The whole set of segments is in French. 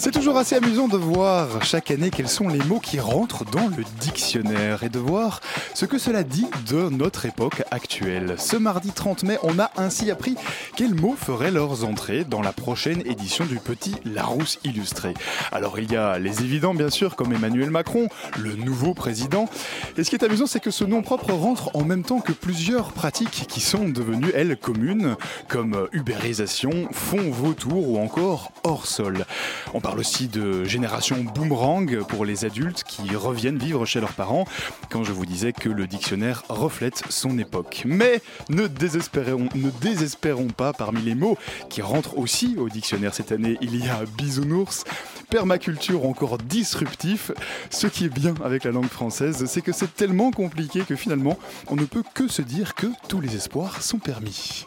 C'est toujours assez amusant de voir chaque année quels sont les mots qui rentrent dans le dictionnaire et de voir ce que cela dit de notre époque actuelle. Ce mardi 30 mai, on a ainsi appris quels mots feraient leurs entrées dans la prochaine édition du Petit Larousse illustré. Alors il y a les évidents bien sûr comme Emmanuel Macron, le nouveau président. Et ce qui est amusant c'est que ce nom propre rentre en même temps que plusieurs pratiques qui sont devenues elles communes comme ubérisation, fond vautour ou encore hors sol. Parle aussi de génération boomerang pour les adultes qui reviennent vivre chez leurs parents, quand je vous disais que le dictionnaire reflète son époque. Mais ne désespérons, ne désespérons pas parmi les mots qui rentrent aussi au dictionnaire cette année. Il y a bisounours, permaculture encore disruptif. Ce qui est bien avec la langue française, c'est que c'est tellement compliqué que finalement, on ne peut que se dire que tous les espoirs sont permis.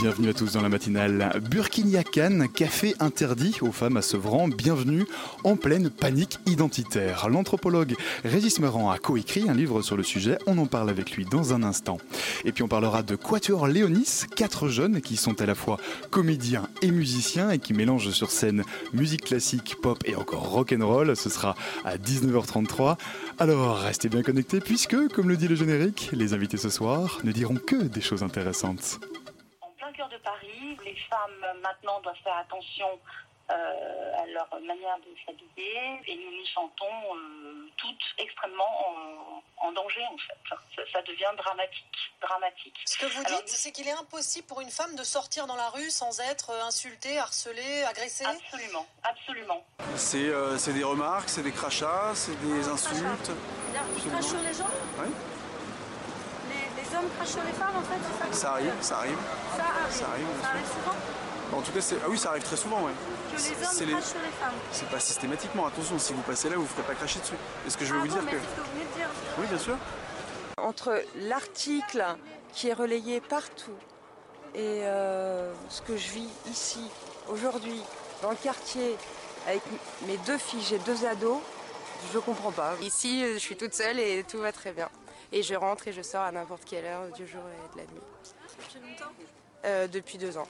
Bienvenue à tous dans la matinale. Burkini Cannes, café interdit aux femmes à Sevran. Bienvenue en pleine panique identitaire. L'anthropologue Régis Meurant a coécrit un livre sur le sujet. On en parle avec lui dans un instant. Et puis on parlera de Quatuor Léonis, quatre jeunes qui sont à la fois comédiens et musiciens et qui mélangent sur scène musique classique, pop et encore rock'n'roll. Ce sera à 19h33. Alors restez bien connectés puisque, comme le dit le générique, les invités ce soir ne diront que des choses intéressantes. Les femmes euh, maintenant doivent faire attention euh, à leur manière de s'habiller et nous nous sentons euh, toutes extrêmement en, en danger en fait. Ça, ça devient dramatique, dramatique. Ce que vous Alors, dites, c'est qu'il est impossible pour une femme de sortir dans la rue sans être insultée, harcelée, agressée? Absolument, absolument. C'est euh, des remarques, c'est des crachats, c'est des insultes. Ils crachent sur les gens? Oui. Les, les hommes crachent sur les femmes en fait, c'est ça Ça arrive, ça arrive. Ça arrive. Ça arrive, Ça arrive souvent En tout cas, c'est ah oui, ça arrive très souvent, ouais. que les C'est hommes les- crachent sur les femmes. C'est pas systématiquement. Attention, si vous passez là, vous ne ferez pas cracher dessus. Est-ce que je vais ah vous bon, dire mais que c'est ce que vous venez de dire. oui, bien sûr. entre l'article qui est relayé partout et euh, ce que je vis ici, aujourd'hui, dans le quartier, avec mes deux filles, j'ai deux ados, je comprends pas. Ici, je suis toute seule et tout va très bien. Et je rentre et je sors à n'importe quelle heure du jour et de la nuit. Depuis longtemps? Euh, depuis deux ans.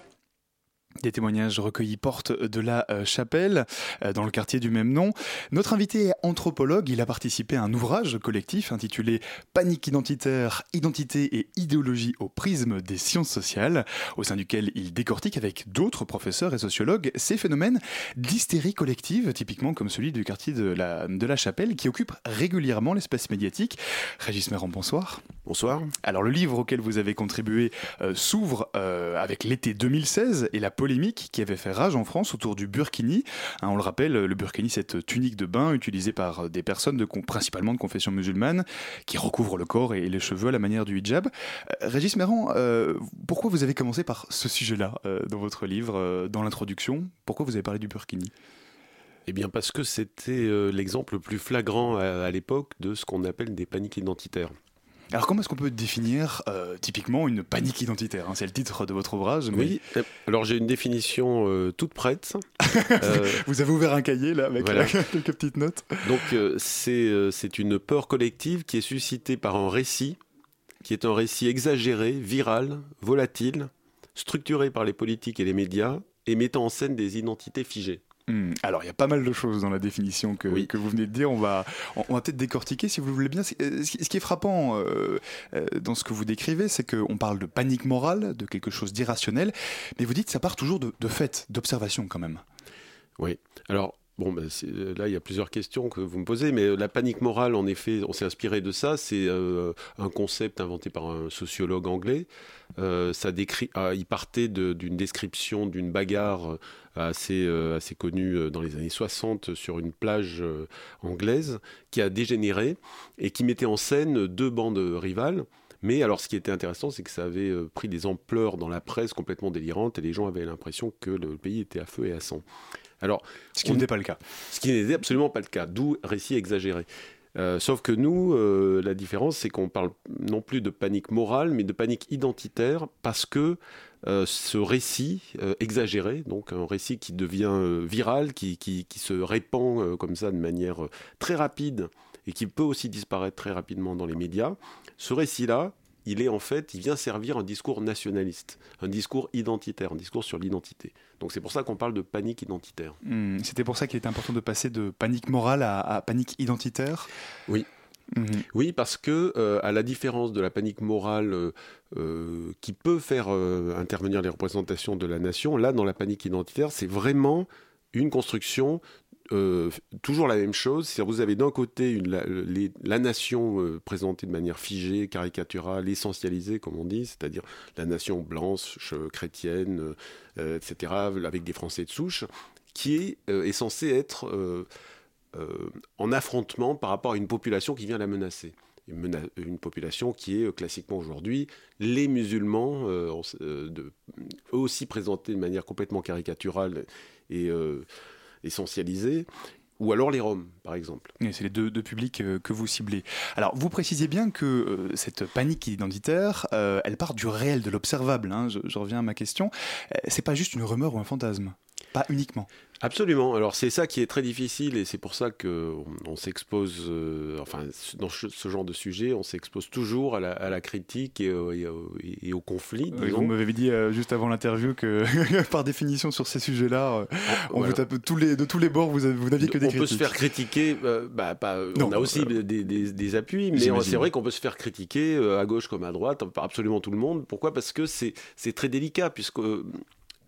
Des témoignages recueillis porte de la euh, chapelle, euh, dans le quartier du même nom. Notre invité est anthropologue. Il a participé à un ouvrage collectif intitulé Panique identitaire, identité et idéologie au prisme des sciences sociales, au sein duquel il décortique avec d'autres professeurs et sociologues ces phénomènes d'hystérie collective, typiquement comme celui du quartier de la, de la chapelle, qui occupe régulièrement l'espace médiatique. Régis Méran, bonsoir. Bonsoir. Alors le livre auquel vous avez contribué euh, s'ouvre euh, avec l'été 2016 et la polémique qui avait fait rage en France autour du burkini. Hein, on le rappelle, le burkini, cette tunique de bain utilisée par des personnes principalement de confession musulmane qui recouvre le corps et les cheveux à la manière du hijab. Euh, Régis Méran, euh, pourquoi vous avez commencé par ce sujet-là euh, dans votre livre, dans l'introduction? Pourquoi vous avez parlé du burkini? Eh bien parce que c'était l'exemple le plus flagrant à l'époque de ce qu'on appelle des paniques identitaires. Alors comment est-ce qu'on peut définir euh, typiquement une panique identitaire hein? C'est le titre de votre ouvrage. mais Oui, euh, alors j'ai une définition euh, toute prête. Euh, Vous avez ouvert un cahier là avec Voilà. quelques petites notes. donc c'est c'est une peur collective qui est suscitée par un récit, qui est un récit exagéré, viral, volatile, structuré par les politiques et les médias et mettant en scène des identités figées. Hmm, Alors, il y a pas mal de choses dans la définition que, Oui. que vous venez de dire. On va, on, on va peut-être décortiquer si vous le voulez bien. Euh, Ce qui qui est frappant euh, euh, dans ce que vous décrivez, c'est qu'on parle de panique morale, de quelque chose d'irrationnel, mais vous dites que ça part toujours de, de faits, d'observations quand même. Oui. Alors, Bon, ben, là, il y a plusieurs questions que vous me posez, mais la panique morale, en effet, on s'est inspiré de ça. C'est un concept inventé par un sociologue anglais. ça décrit, ah, il partait d'une description d'une bagarre assez, assez connue dans les années 60 sur une plage anglaise qui a dégénéré et qui mettait en scène deux bandes rivales. Mais alors, ce qui était intéressant, c'est que ça avait euh, pris des ampleurs dans la presse complètement délirantes et les gens avaient l'impression que le pays était à feu et à sang. Alors, ce qui n'était pas le cas. Ce qui n'était absolument pas le cas, d'où récit exagéré. Euh, sauf que nous, euh, la différence, c'est qu'on parle non plus de panique morale, mais de panique identitaire, parce que ce récit exagéré, donc un récit qui devient viral, qui, qui, qui se répand comme ça de manière très rapide et qui peut aussi disparaître très rapidement dans les médias, ce récit-là, il est en fait, il vient servir un discours nationaliste, un discours identitaire, un discours sur l'identité. Donc c'est pour ça qu'on parle de panique identitaire. Hmm, c'était pour ça qu'il était important de passer de panique morale à, panique identitaire? Oui. Hmm. Oui, parce que, euh, à la différence de la panique morale euh, euh, qui peut faire intervenir les représentations de la nation, là, dans la panique identitaire, c'est vraiment une construction euh, toujours la même chose. cest vous avez d'un côté la, nation euh, présentée de manière figée, caricaturale, essentialisée, comme on dit, c'est-à-dire la nation blanche, chrétienne, euh, etc., avec des Français de souche, qui est, censée être en affrontement par rapport à une population qui vient la menacer. Une, population qui est classiquement aujourd'hui les musulmans, eux aussi présentés de manière complètement caricaturale et essentialisés, ou alors les Roms, par exemple. C'est les deux, publics euh, que vous ciblez. Alors, vous précisez bien que euh, cette panique identitaire, euh, elle part du réel, de l'observable. Hein. je, reviens à ma question. c'est pas juste une rumeur ou un fantasme? Pas uniquement. Absolument. Alors c'est ça qui est très difficile et c'est pour ça que on, s'expose, euh, enfin dans ce, genre de sujet, on s'expose toujours à la, critique et, au conflit. vous m'avez dit euh, juste avant l'interview que par définition sur ces sujets-là, euh, on vous tape tous les, de tous les bords, vous, vous n'aviez que des on critiques. On peut se faire critiquer, bah, pas, on a aussi des, des, appuis, mais c'est vrai qu'on peut se faire critiquer à gauche comme à droite par absolument tout le monde. Pourquoi? Parce que c'est très délicat puisque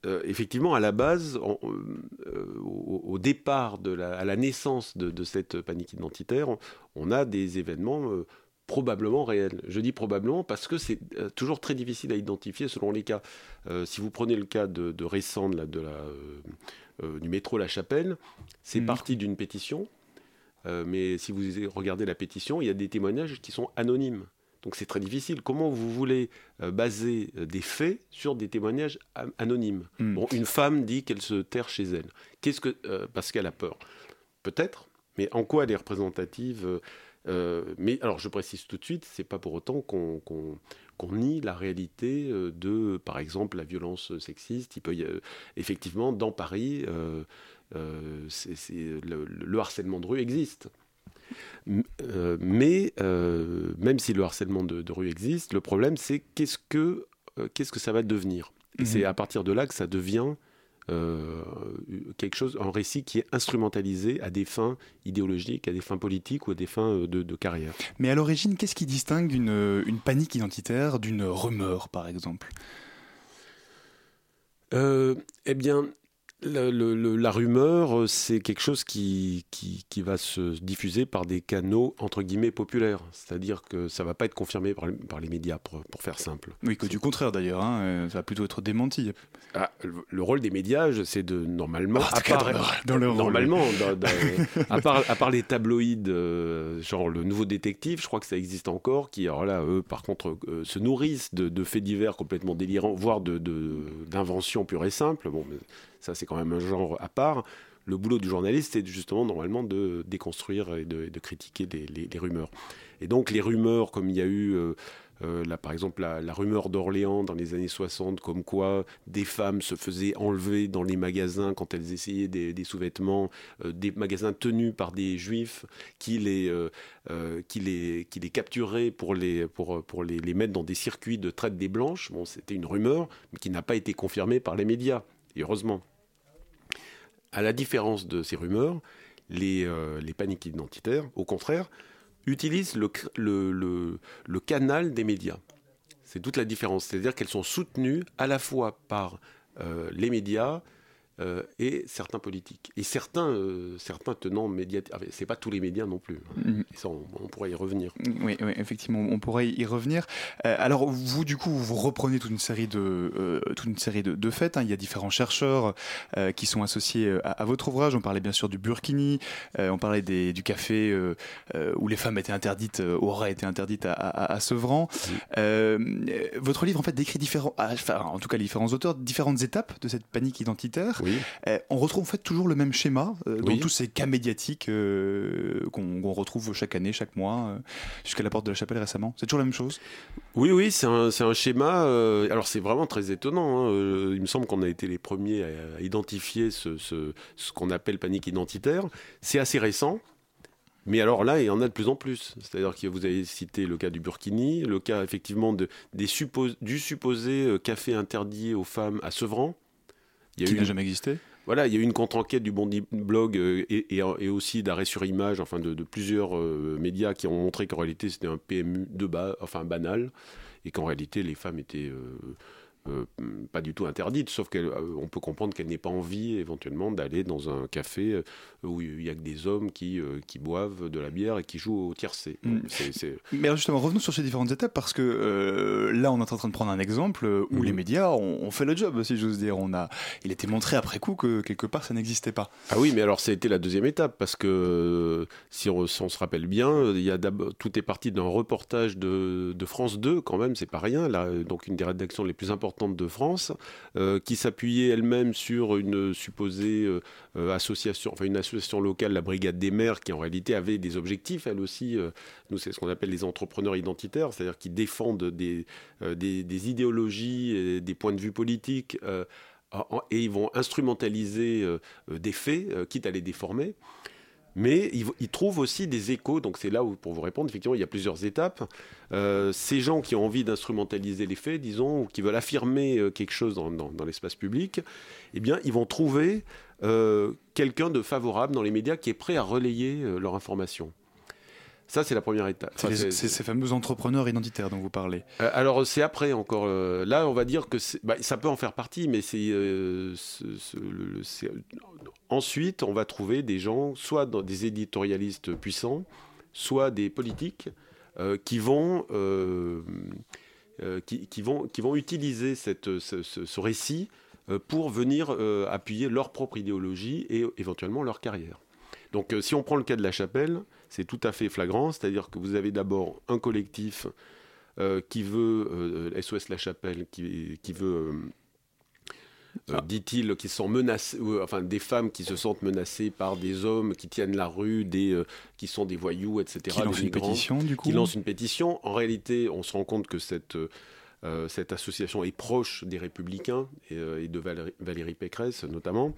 euh, effectivement, à la base, euh, au, départ, de la, à la naissance de, cette panique identitaire, on, a des événements euh, probablement réels. Je dis probablement parce que c'est toujours très difficile à identifier selon les cas. si vous prenez le cas de, récent de la, de la, du métro La Chapelle, c'est mmh. parti d'une pétition. mais si vous regardez la pétition, il y a des témoignages qui sont anonymes. Donc c'est très difficile. Comment vous voulez euh, baser euh, des faits sur des témoignages anonymes? Hmm. Bon, une femme dit qu'elle se terre chez elle. Qu'est-ce que euh, parce qu'elle a peur? Peut-être, mais en quoi elle est représentative Mais alors je précise tout de suite, c'est pas pour autant qu'on nie la réalité de, par exemple, la violence sexiste. Il peut y, effectivement dans Paris, le harcèlement de rue existe. Euh, mais euh, même si le harcèlement de, rue existe, le problème c'est qu'est-ce que, euh, qu'est-ce que ça va devenir? Et c'est mhm. à partir de là que ça devient quelque chose, un récit qui est instrumentalisé à des fins idéologiques, à des fins politiques ou à des fins de, carrière. Mais à l'origine, qu'est-ce qui distingue une, une panique identitaire d'une rumeur, par exemple? Eh bien, la rumeur, euh, c'est quelque chose qui, qui, va se diffuser par des canaux entre guillemets populaires. C'est-à-dire que ça va pas être confirmé par, par les médias, pour, faire simple. Oui, que du contraire d'ailleurs, hein, euh, ça va plutôt être démenti. Ah, le, rôle des médias, c'est de normalement, ah, à part, dans le normalement, à, part, à part les tabloïds, euh, genre le Nouveau Détective, je crois que ça existe encore, qui alors là, eux, par contre, se nourrissent de, faits divers complètement délirants, voire de d'inventions pures et simples. Bon, ça c'est quand même un genre à part. Le boulot du journaliste, c'est justement normalement de déconstruire et de, critiquer les, rumeurs. Et donc les rumeurs, comme il y a eu euh, euh, par exemple, la, rumeur d'Orléans dans les années 60, comme quoi des femmes se faisaient enlever dans les magasins quand elles essayaient des, sous-vêtements, euh, des magasins tenus par des juifs qui les, qui les, qui les capturaient pour, les, pour, pour les, mettre dans des circuits de traite des blanches. Bon, c'était une rumeur, mais qui n'a pas été confirmée par les médias, et heureusement à la différence de ces rumeurs, les, euh, paniques identitaires, au contraire, utilisent le, canal des médias. C'est toute la différence. C'est-à-dire qu'elles sont soutenues à la fois par euh, les médias euh, et certains politiques. Et certains, euh, certains tenants médiatiques. Enfin, c'est pas tous les médias non plus. Et ça, on, on pourrait y revenir. Oui, oui, effectivement, on pourrait y revenir. Euh, alors, vous, du coup, vous reprenez toute une série de, toute une série de, de faits. hein. Il y a différents chercheurs qui sont associés à, à votre ouvrage. On parlait bien sûr du Burkini, on parlait des, du café où les femmes étaient interdites, auraient été interdites à, à, à Sevran. Votre livre, en fait, décrit différents, ah, enfin, en tout cas, les différents auteurs, différentes étapes de cette panique identitaire. Oui. Euh, on retrouve en fait toujours le même schéma euh, dans Oui. tous ces cas médiatiques euh, qu'on retrouve chaque année, chaque mois, jusqu'à la porte de la chapelle récemment. C'est toujours la même chose? Oui, oui, c'est un, schéma. alors, c'est vraiment très étonnant. hein, il me semble qu'on a été les premiers à, identifier ce, ce, ce qu'on appelle panique identitaire. C'est assez récent. Mais alors là, il y en a de plus en plus. C'est-à-dire que vous avez cité le cas du Burkini, le cas effectivement de, des suppos- du supposé café interdit aux femmes à Sevran. Il y a Qui jamais existé. Voilà, il y a eu une contre-enquête du Bondi Blog euh, et, et- et aussi d'arrêt sur image, enfin de, de plusieurs euh, médias qui ont montré qu'en réalité c'était un PMU de bas, enfin banal, et qu'en réalité les femmes étaient euh, euh, pas du tout interdites, sauf qu'on peut comprendre qu'elles n'aient pas envie éventuellement d'aller dans un café euh, où il y a que des hommes qui, euh, qui boivent de la bière et qui jouent au tiercé. Mm. Mais alors justement, revenons sur ces différentes étapes parce que euh, là, on est en train de prendre un exemple euh, où Mhm. les médias ont, ont fait le job, si j'ose dire. On a, il était montré après coup que quelque part ça n'existait pas. Ah oui, mais alors ça a été la deuxième étape parce que euh, si on, si on se rappelle bien, il y a tout est parti d'un reportage de, de France 2 quand même, c'est pas rien, là, donc une des rédactions les plus importantes de France, euh, qui s'appuyait elle-même sur une supposée euh, euh, association, enfin une association locale, la Brigade des maires, qui en réalité avait des objectifs, elle aussi. nous, c'est ce qu'on appelle les entrepreneurs identitaires, c'est-à-dire qui défendent des, idéologies, des points de vue politiques. et ils vont instrumentaliser des faits, quitte à les déformer. Mais ils, trouvent aussi des échos, donc c'est là où, pour vous répondre, effectivement, il y a plusieurs étapes. Euh, ces gens qui ont envie d'instrumentaliser les faits, disons, ou qui veulent affirmer euh, quelque chose dans, l'espace public, eh bien, ils vont trouver euh, quelqu'un de favorable dans les médias qui est prêt à relayer leur information. Ça, c'est la première étape. C'est Enfin, ces fameux entrepreneurs identitaires dont vous parlez. euh, alors c'est après encore. euh, là, on va dire que c'est- bah, ça peut en faire partie, mais c'est euh, ensuite on va trouver des gens, soit dans des éditorialistes puissants, soit des politiques qui vont qui, qui vont qui vont utiliser cette, ce, ce- ce récit pour venir appuyer leur propre idéologie et éventuellement leur carrière. Donc euh, si on prend le cas de la chapelle, c'est tout à fait flagrant, c'est-à-dire que vous avez d'abord un collectif euh, qui veut, euh, SOS La Chapelle, qui, qui veut, euh, euh, dit-il, qui sont menacés, euh, enfin des femmes qui se sentent menacées par des hommes qui tiennent la rue, des, euh, qui sont des voyous, etc. Qui lance des une pétition, du coup Qui lance une pétition. En réalité, on se rend compte que cette, euh, euh, cette association est proche des Républicains et, euh, et de Valérie, Valérie Pécresse notamment.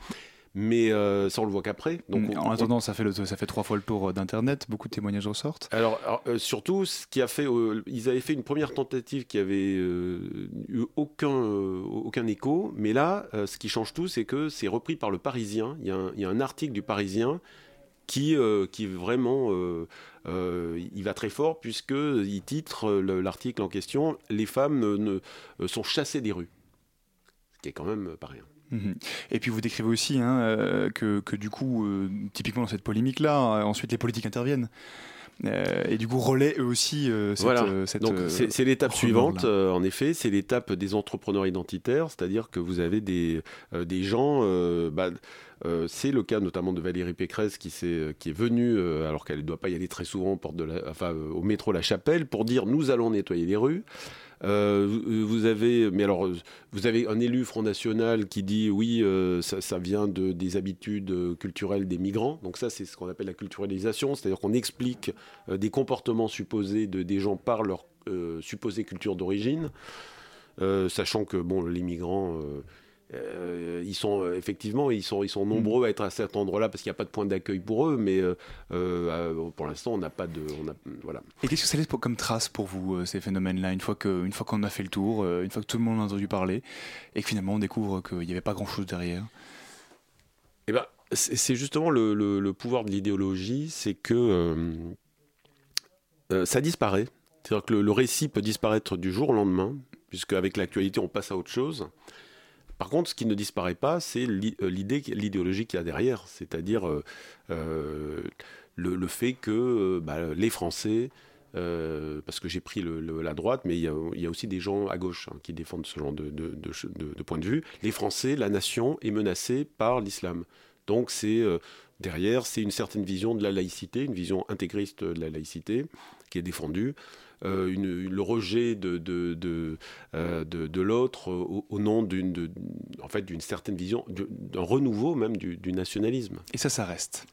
Mais euh, ça, on le voit qu'après. Donc, on- en attendant, ça fait, le, ça fait trois fois le tour d'Internet, beaucoup de témoignages ressortent. alors, alors, euh, surtout, ce qui a fait, euh, ils avaient fait une première tentative qui avait euh, eu aucun, euh, aucun écho, mais là, euh, ce qui change tout, c'est que c'est repris par le Parisien. Il y a un, il y a un article du Parisien qui, euh, qui vraiment, euh, euh, il va très fort puisque il titre euh, le- l'article en question "Les femmes ne- ne- euh, sont chassées des rues", ce qui est quand même pas rien. Mhm. Et puis vous décrivez aussi hein, euh, que, que du coup, euh, typiquement dans cette polémique-là, euh, ensuite les politiques interviennent. Euh, et du coup, relaient eux aussi euh, cette, voilà. euh, cette, Donc c'est l'étape suivante, en effet, c'est l'étape des entrepreneurs identitaires, c'est-à-dire que vous avez des, des gens, bah, c'est le cas notamment de Valérie Pécresse qui, s'est- qui est venue, alors qu'elle ne doit pas y aller très souvent, au porte de la- enfin, au métro La Chapelle, pour dire nous allons nettoyer les rues. Euh, vous- avez, mais alors, vous avez un élu Front National qui dit oui, euh, ça, vient de, des habitudes euh, culturelles des migrants. Donc ça, c'est ce qu'on appelle la culturalisation, c'est-à-dire qu'on explique des comportements supposés de des gens par leur supposée culture d'origine, sachant que bon, les migrants. Euh, ils sont euh, effectivement ils sont ils sont nombreux à être à cet endroit-là parce qu'il n'y a pas de point d'accueil pour eux, mais euh, pour l'instant on n'a pas de on a, voilà. Et qu'est-ce que ça laisse pour- comme trace pour vous, ces phénomènes-là, une fois que- une fois qu'on a fait le tour, une fois que tout le monde a entendu parler, et que finalement on découvre qu'il n'y avait pas grand-chose derrière? Eh ben, c'est justement le, le- le pouvoir de l'idéologie, c'est que euh, ça disparaît. C'est-à-dire que le, le récit peut disparaître du jour au lendemain, puisque avec l'actualité, on passe à autre chose. Par contre, ce qui ne disparaît pas, c'est l'idée, l'idéologie qu'il y a derrière, c'est-à-dire le, fait que bah, les Français euh, parce que j'ai pris la droite, mais il y, a, aussi des gens à gauche hein, qui défendent ce genre de, point de vue. Les Français, la nation est menacée par l'islam. Donc c'est euh, derrière, c'est une certaine vision de la laïcité, une vision intégriste de la laïcité qui est défendue. Euh, le rejet de, de, de, l'autre au, nom d'une en fait, certaine vision, d'un renouveau même du nationalisme. Et ça, ça reste.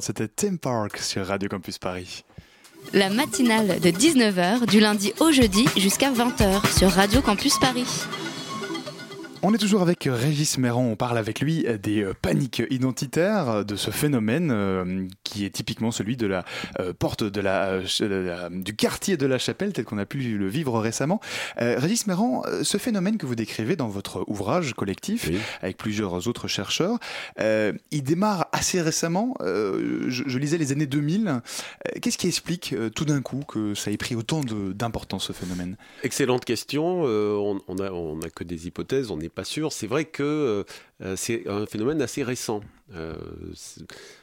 C'était Tim Park sur Radio Campus Paris. La matinale de 19h du lundi au jeudi jusqu'à 20h sur Radio Campus Paris. On est toujours avec Régis Méran, on parle avec lui des euh, paniques identitaires, de ce phénomène euh, qui est typiquement celui de la euh, porte de la, du quartier de la Chapelle tel qu'on a pu le vivre récemment. Régis Méran, ce phénomène que vous décrivez dans votre ouvrage collectif avec plusieurs autres chercheurs, il démarre assez récemment, je, lisais les années 2000. Qu'est-ce qui explique tout d'un coup que ça ait pris autant d'importance ce phénomène? Excellente question, on n'a on a que des hypothèses, on est pas sûr. C'est vrai que c'est un phénomène assez récent.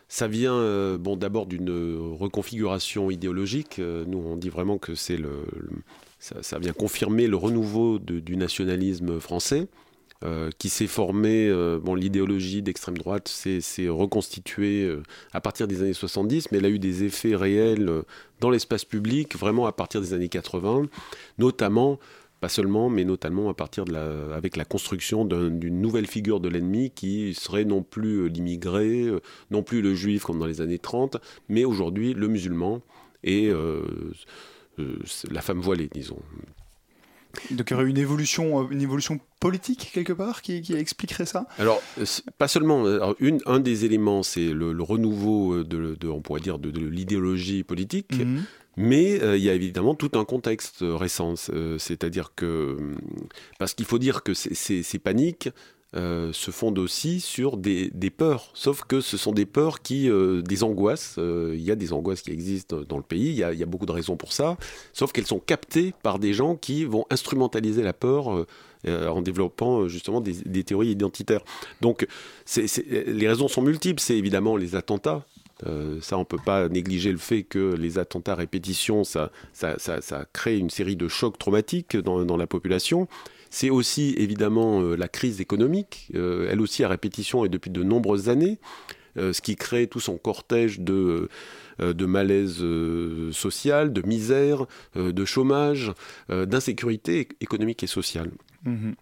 ça vient bon, d'abord d'une reconfiguration idéologique. nous, on dit vraiment que c'est le, ça, vient confirmer le renouveau du nationalisme français. Euh, qui s'est formé, euh, bon, l'idéologie d'extrême droite s'est reconstituée euh, à partir des années 70, mais elle a eu des effets réels dans l'espace public vraiment à partir des années 80, notamment pas seulement, mais notamment à partir de la, avec la construction d'une nouvelle figure de l'ennemi qui serait non plus l'immigré, non plus le juif comme dans les années 30, mais aujourd'hui le musulman et la femme voilée, disons. Donc il y aurait une évolution, euh, une évolution politique quelque part qui, expliquerait ça? Alors pas seulement. une, un des éléments, c'est le, renouveau euh, de, on pourrait dire, de, l'idéologie politique. Mhm. Mais euh, il y a évidemment tout un contexte récent, c'est-à-dire que parce qu'il faut dire que ces paniques euh, se fondent aussi sur des, peurs, sauf que ce sont des peurs qui, euh, des angoisses, euh, il y a des angoisses qui existent dans le pays, il y, a, beaucoup de raisons pour ça, sauf qu'elles sont captées par des gens qui vont instrumentaliser la peur en développant justement des, théories identitaires. Donc les raisons sont multiples, c'est évidemment les attentats, ça, on ne peut pas négliger le fait que les attentats à répétition, ça, ça, crée une série de chocs traumatiques dans la population. C'est aussi évidemment euh, la crise économique, euh, elle aussi à répétition et depuis de nombreuses années, euh, ce qui crée tout son cortège de de malaise social, de misère, de chômage, d'insécurité économique et sociale. Mhm.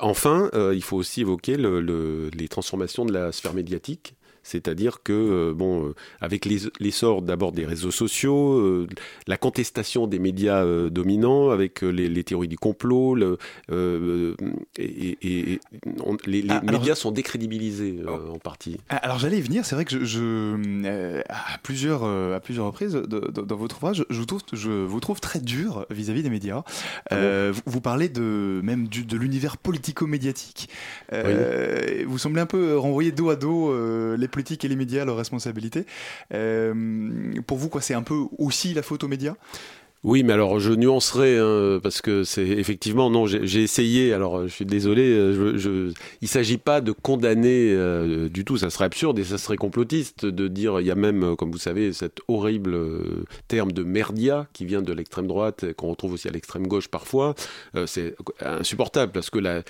enfin, il faut aussi évoquer les transformations de la sphère médiatique c'est-à-dire que, euh, bon, euh, avec l'essor d'abord des réseaux sociaux, euh, la contestation des médias dominants, avec les, théories du complot, le, et, les, médias sont décrédibilisés oh. en partie. Ah, alors j'allais y venir, c'est vrai que je, à, plusieurs, à plusieurs reprises dans votre ouvrage, je vous trouve, je vous trouve très dur vis-à-vis des médias. Ah vous, parlez de, même du, de l'univers politico-médiatique. Vous semblez un peu renvoyer dos à dos les politique et les médias leurs responsabilités. Euh, pour vous, quoi, c'est un peu aussi la faute aux médias? Oui, mais alors je nuancerai hein, parce que c'est effectivement non, j'ai essayé. Alors je suis désolé, euh, je, il s'agit pas de condamner euh, du tout. Ça serait absurde et ça serait complotiste de dire. Il y a même, euh, comme vous savez, cet horrible terme de merdia qui vient de l'extrême droite, qu'on retrouve aussi à l'extrême gauche parfois. c'est insupportable parce que la,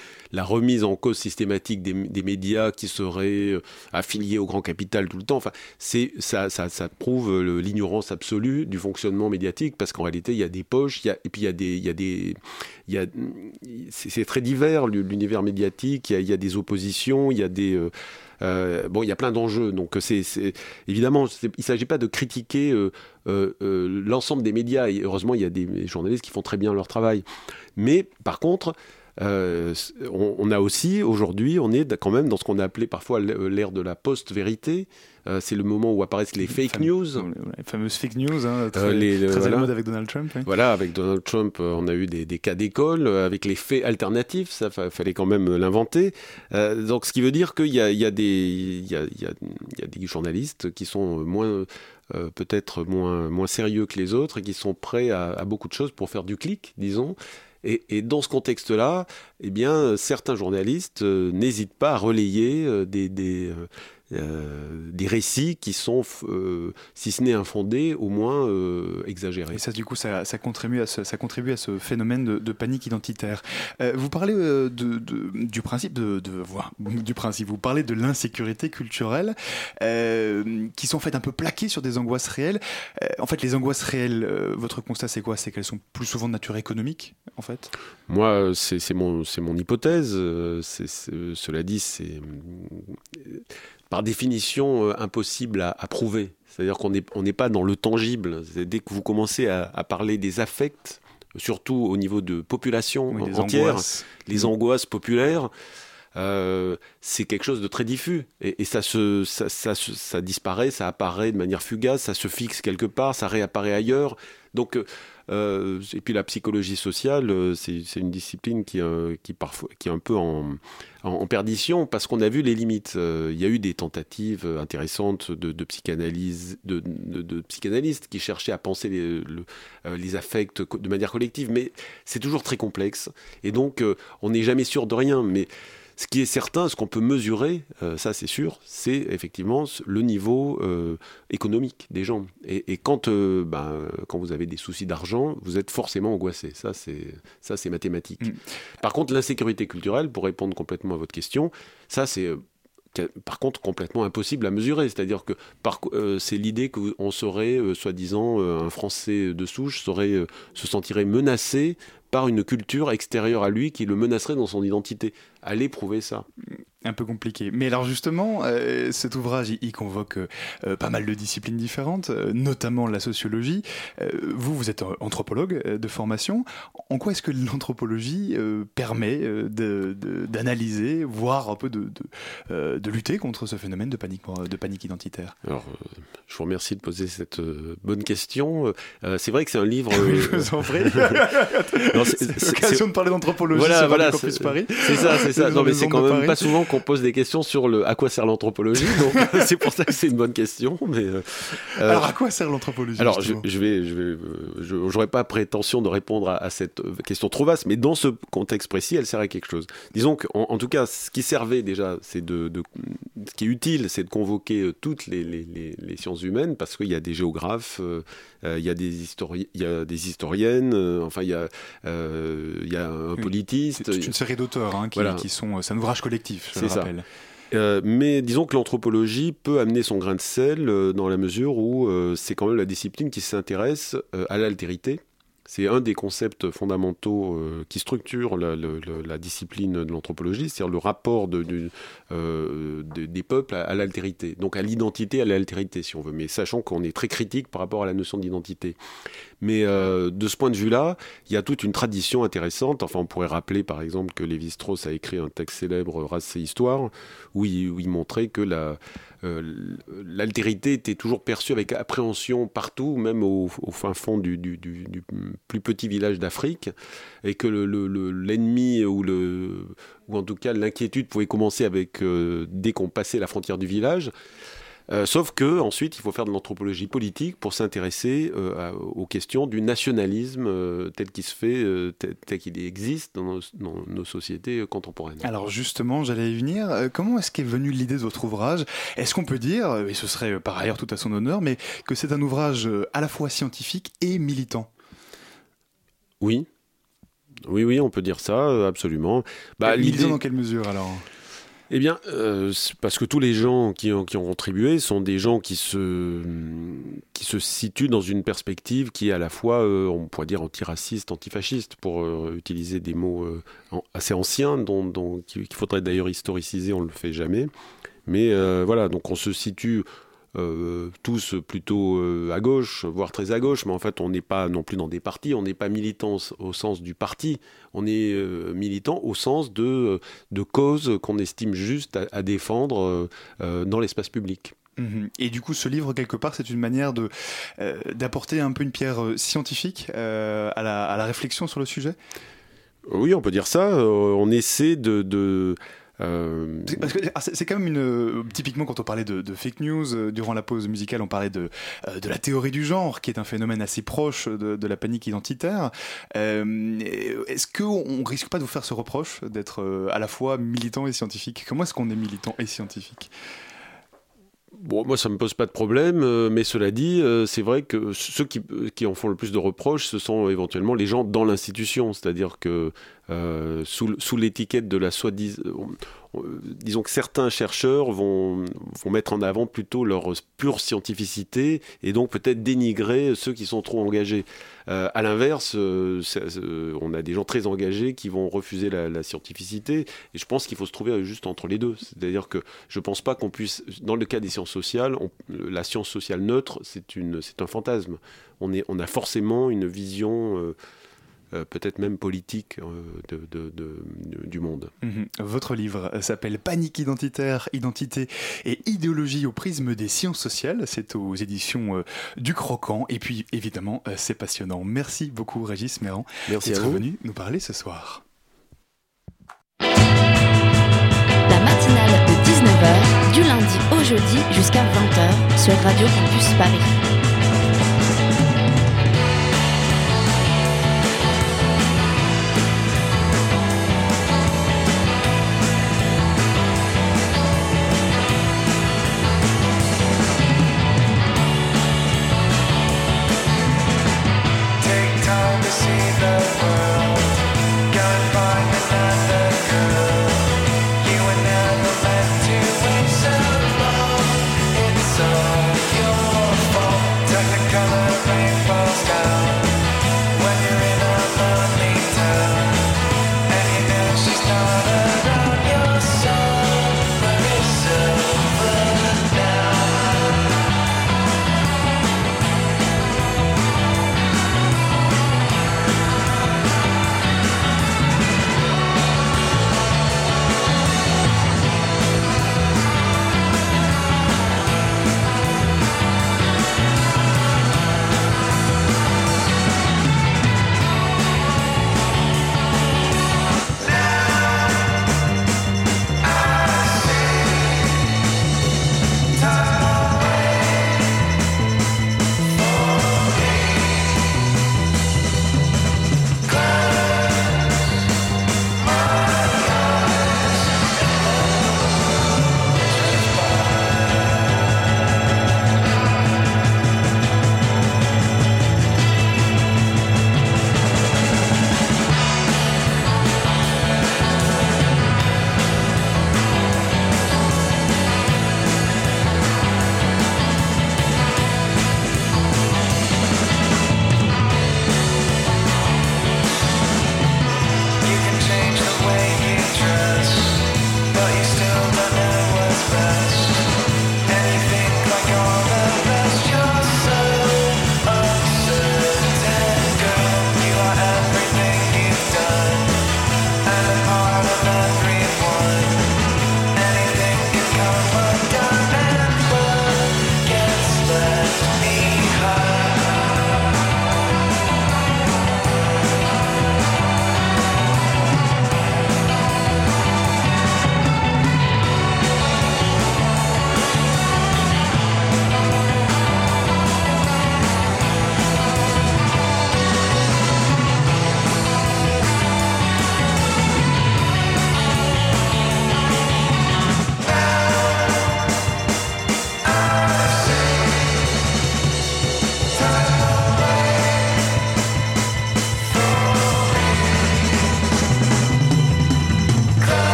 remise en cause systématique des, médias qui seraient affiliés au grand capital tout le temps. Enfin, c'est ça, ça prouve l'ignorance absolue du fonctionnement médiatique parce qu'en réalité il y a des poches, et puis il y a des, il y a des, il y a, c'est très divers l'univers médiatique. Il y, a, des oppositions, il y a des, euh, euh, bon, il y a plein d'enjeux. Donc c'est, évidemment, il ne s'agit pas de critiquer euh, l'ensemble des médias. Et heureusement, il y a des journalistes qui font très bien leur travail. Mais par contre, on, a aussi aujourd'hui, on est quand même dans ce qu'on a appelé parfois l'ère de la post-vérité. Euh, c'est le moment où apparaissent les fake news. Les fameuses fake news, hein, très, à la mode avec Donald Trump. Voilà, avec Donald Trump, euh, on a eu des, cas d'école, euh, avec les faits alternatifs, ça fallait quand même l'inventer. donc ce qui veut dire qu'il y a, y, des, y, a, y a des journalistes qui sont moins... peut-être moins, moins sérieux que les autres et qui sont prêts à, beaucoup de choses pour faire du clic, disons. Et, dans ce contexte-là, eh bien, certains journalistes n'hésitent pas à relayer des, des, euh, des récits qui sont, euh, si ce n'est infondés, au moins euh, exagérés. Et ça, du coup, ça, contribue, à ce, ça contribue à ce phénomène de, panique identitaire. vous parlez de, du principe de, du principe. Vous parlez de l'insécurité culturelle, qui sont en fait un peu plaquées sur des angoisses réelles. en fait, les angoisses réelles, votre constat, c'est quoi? C'est qu'elles sont plus souvent de nature économique, en fait? Moi, c'est mon, mon hypothèse. cela dit, c'est par définition euh, impossible à, prouver. C'est-à-dire qu'on n'est pas dans le tangible. Dès que vous commencez à, parler des affects, surtout au niveau de population entière, les mm. angoisses populaires, euh, c'est quelque chose de très diffus. Et, ça, se, ça, disparaît, ça apparaît de manière fugace, ça se fixe quelque part, ça réapparaît ailleurs. Donc, Euh, et puis la psychologie sociale, euh, c'est une discipline qui, euh, qui, parfois, qui est un peu en, perdition parce qu'on a vu les limites. Il y a eu des tentatives intéressantes de, psychanalyse, de, de, psychanalystes qui cherchaient à penser les, les affects de manière collective, mais c'est toujours très complexe. Et donc, on n'est jamais sûr de rien. Mais ce qui est certain, ce qu'on peut mesurer, euh, ça c'est sûr, c'est effectivement le niveau euh, économique des gens. Et, quand, euh, ben, quand vous avez des soucis d'argent, vous êtes forcément angoissé. Ça c'est ça c'est mathématique. Mm. Par contre, l'insécurité culturelle, pour répondre complètement à votre question, ça c'est par contre complètement impossible à mesurer. C'est-à-dire que c'est l'idée qu'on serait, soi-disant, un Français de souche serait, se sentirait menacé une culture extérieure à lui qui le menacerait dans son identité. Allez prouver ça un peu compliqué. Mais alors justement, euh, cet ouvrage, il, convoque euh, pas mal de disciplines différentes, euh, notamment la sociologie. vous, vous êtes anthropologue de formation. En quoi est-ce que l'anthropologie permet d'analyser, voire un peu de, de, lutter contre ce phénomène de panique, de panique identitaire? Alors, je vous remercie de poser cette bonne question. c'est vrai que c'est un livre... je vous en prie. c'est l'occasion de parler d'anthropologie voilà, sur voilà, Campus Paris. C'est ça, c'est ça. Non, mais c'est quand même pas souvent qu'on pose des questions sur le à quoi sert l'anthropologie. Donc c'est pour ça que c'est une bonne question. Mais euh, euh, alors à quoi sert l'anthropologie Alors je, je, vais, je vais, j'aurais pas prétention de répondre à, cette question trop vaste, mais dans ce contexte précis, elle sert à quelque chose. Disons qu'en en tout cas, ce qui servait déjà, c'est de, de, ce qui est utile, c'est de convoquer euh, toutes les, les, les, sciences humaines, parce qu'il y a des géographes, il y a des historiens, il y a des historiennes, enfin il y a, il y a un politiste. C'est une série d'auteurs hein, qui, qui, sont, c'est un ouvrage collectif. Ça. Euh, mais disons que l'anthropologie peut amener son grain de sel euh, dans la mesure où euh, c'est quand même la discipline qui s'intéresse à l'altérité c'est un des concepts fondamentaux euh, qui structure la, discipline de l'anthropologie, c'est-à-dire le rapport euh, des peuples à, l'altérité, donc à l'identité, à l'altérité, si on veut, mais sachant qu'on est très critique par rapport à la notion d'identité. Mais euh, de ce point de vue-là, il y a toute une tradition intéressante. Enfin, on pourrait rappeler, par exemple, que Lévi-Strauss a écrit un texte célèbre, Race et Histoire, où il montrait que la, euh, l'altérité était toujours perçue avec appréhension partout, même au, fin fond du, plus petit village d'Afrique, et que l'ennemi ou, en tout cas l'inquiétude pouvait commencer avec euh, dès qu'on passait la frontière du village. Euh, sauf que ensuite, il faut faire de l'anthropologie politique pour s'intéresser euh, aux questions du nationalisme euh, tel qu'il se fait, tel, qu'il existe dans nos, sociétés contemporaines. Alors justement, j'allais y venir. comment est-ce qu'est venue l'idée de votre ouvrage? Est-ce qu'on peut dire, et ce serait par ailleurs tout à son honneur, mais que c'est un ouvrage à la fois scientifique et militant? Oui. Oui, oui, on peut dire ça, absolument. Bah, militant dans quelle mesure alors? Eh bien, euh, parce que tous les gens qui ont, contribué sont des gens qui se, qui se situent dans une perspective qui est à la fois, euh, on pourrait dire, antiraciste, antifasciste, pour euh, utiliser des mots assez anciens, dont qu'il faudrait d'ailleurs historiciser, on ne le fait jamais. Mais voilà, donc on se situe euh, tous plutôt euh, à gauche, voire très à gauche, mais en fait on n'est pas non plus dans des partis, on n'est pas militant au sens du parti, on est euh, militant au sens de, de causes qu'on estime juste à, défendre dans l'espace public. Mhm. Et du coup, ce livre, quelque part, c'est une manière de d'apporter un peu une pierre scientifique à la, à, la, réflexion sur le sujet? Oui, on peut dire ça. on essaie de, de euh, ah, c'est quand même une. Euh, typiquement, quand on parlait de, fake news, euh, durant la pause musicale, on parlait de, de la théorie du genre, qui est un phénomène assez proche de, la panique identitaire. est-ce qu'on risque pas de vous faire ce reproche d'être à la fois militant et scientifique? Comment est-ce qu'on est militant et scientifique? Bon, moi, ça me pose pas de problème, mais cela dit, c'est vrai que ceux qui, qui, en font le plus de reproches, ce sont éventuellement les gens dans l'institution. C'est-à-dire que euh, sous, sous l'étiquette de la soi-disant. disons que certains chercheurs vont, vont mettre en avant plutôt leur pure scientificité et donc peut-être dénigrer ceux qui sont trop engagés. Euh, à l'inverse, euh, on a des gens très engagés qui vont refuser la, scientificité et je pense qu'il faut se trouver juste entre les deux. C'est-à-dire que je ne pense pas qu'on puisse, dans le cas des sciences sociales, la science sociale neutre, c'est un fantasme. On, est, on a forcément une vision euh, peut-être même politique euh, de, de- de- du monde. Mhm. Votre livre s'appelle Panique identitaire, identité et idéologie au prisme des sciences sociales. C'est aux éditions euh, du Croquant. Et puis, évidemment, euh, c'est passionnant. Merci beaucoup, Régis Méran, d'être venu nous parler ce soir. La matinale de 19h, du lundi au jeudi jusqu'à 20h sur Radio Campus Paris.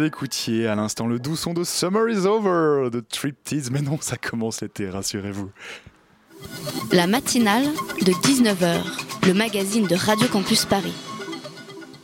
Vous écoutiez à l'instant le doux son de Summer is Over de Triptease. Mais non, ça commence l'été, rassurez-vous. La matinale de 19h, le magazine de Radio Campus Paris.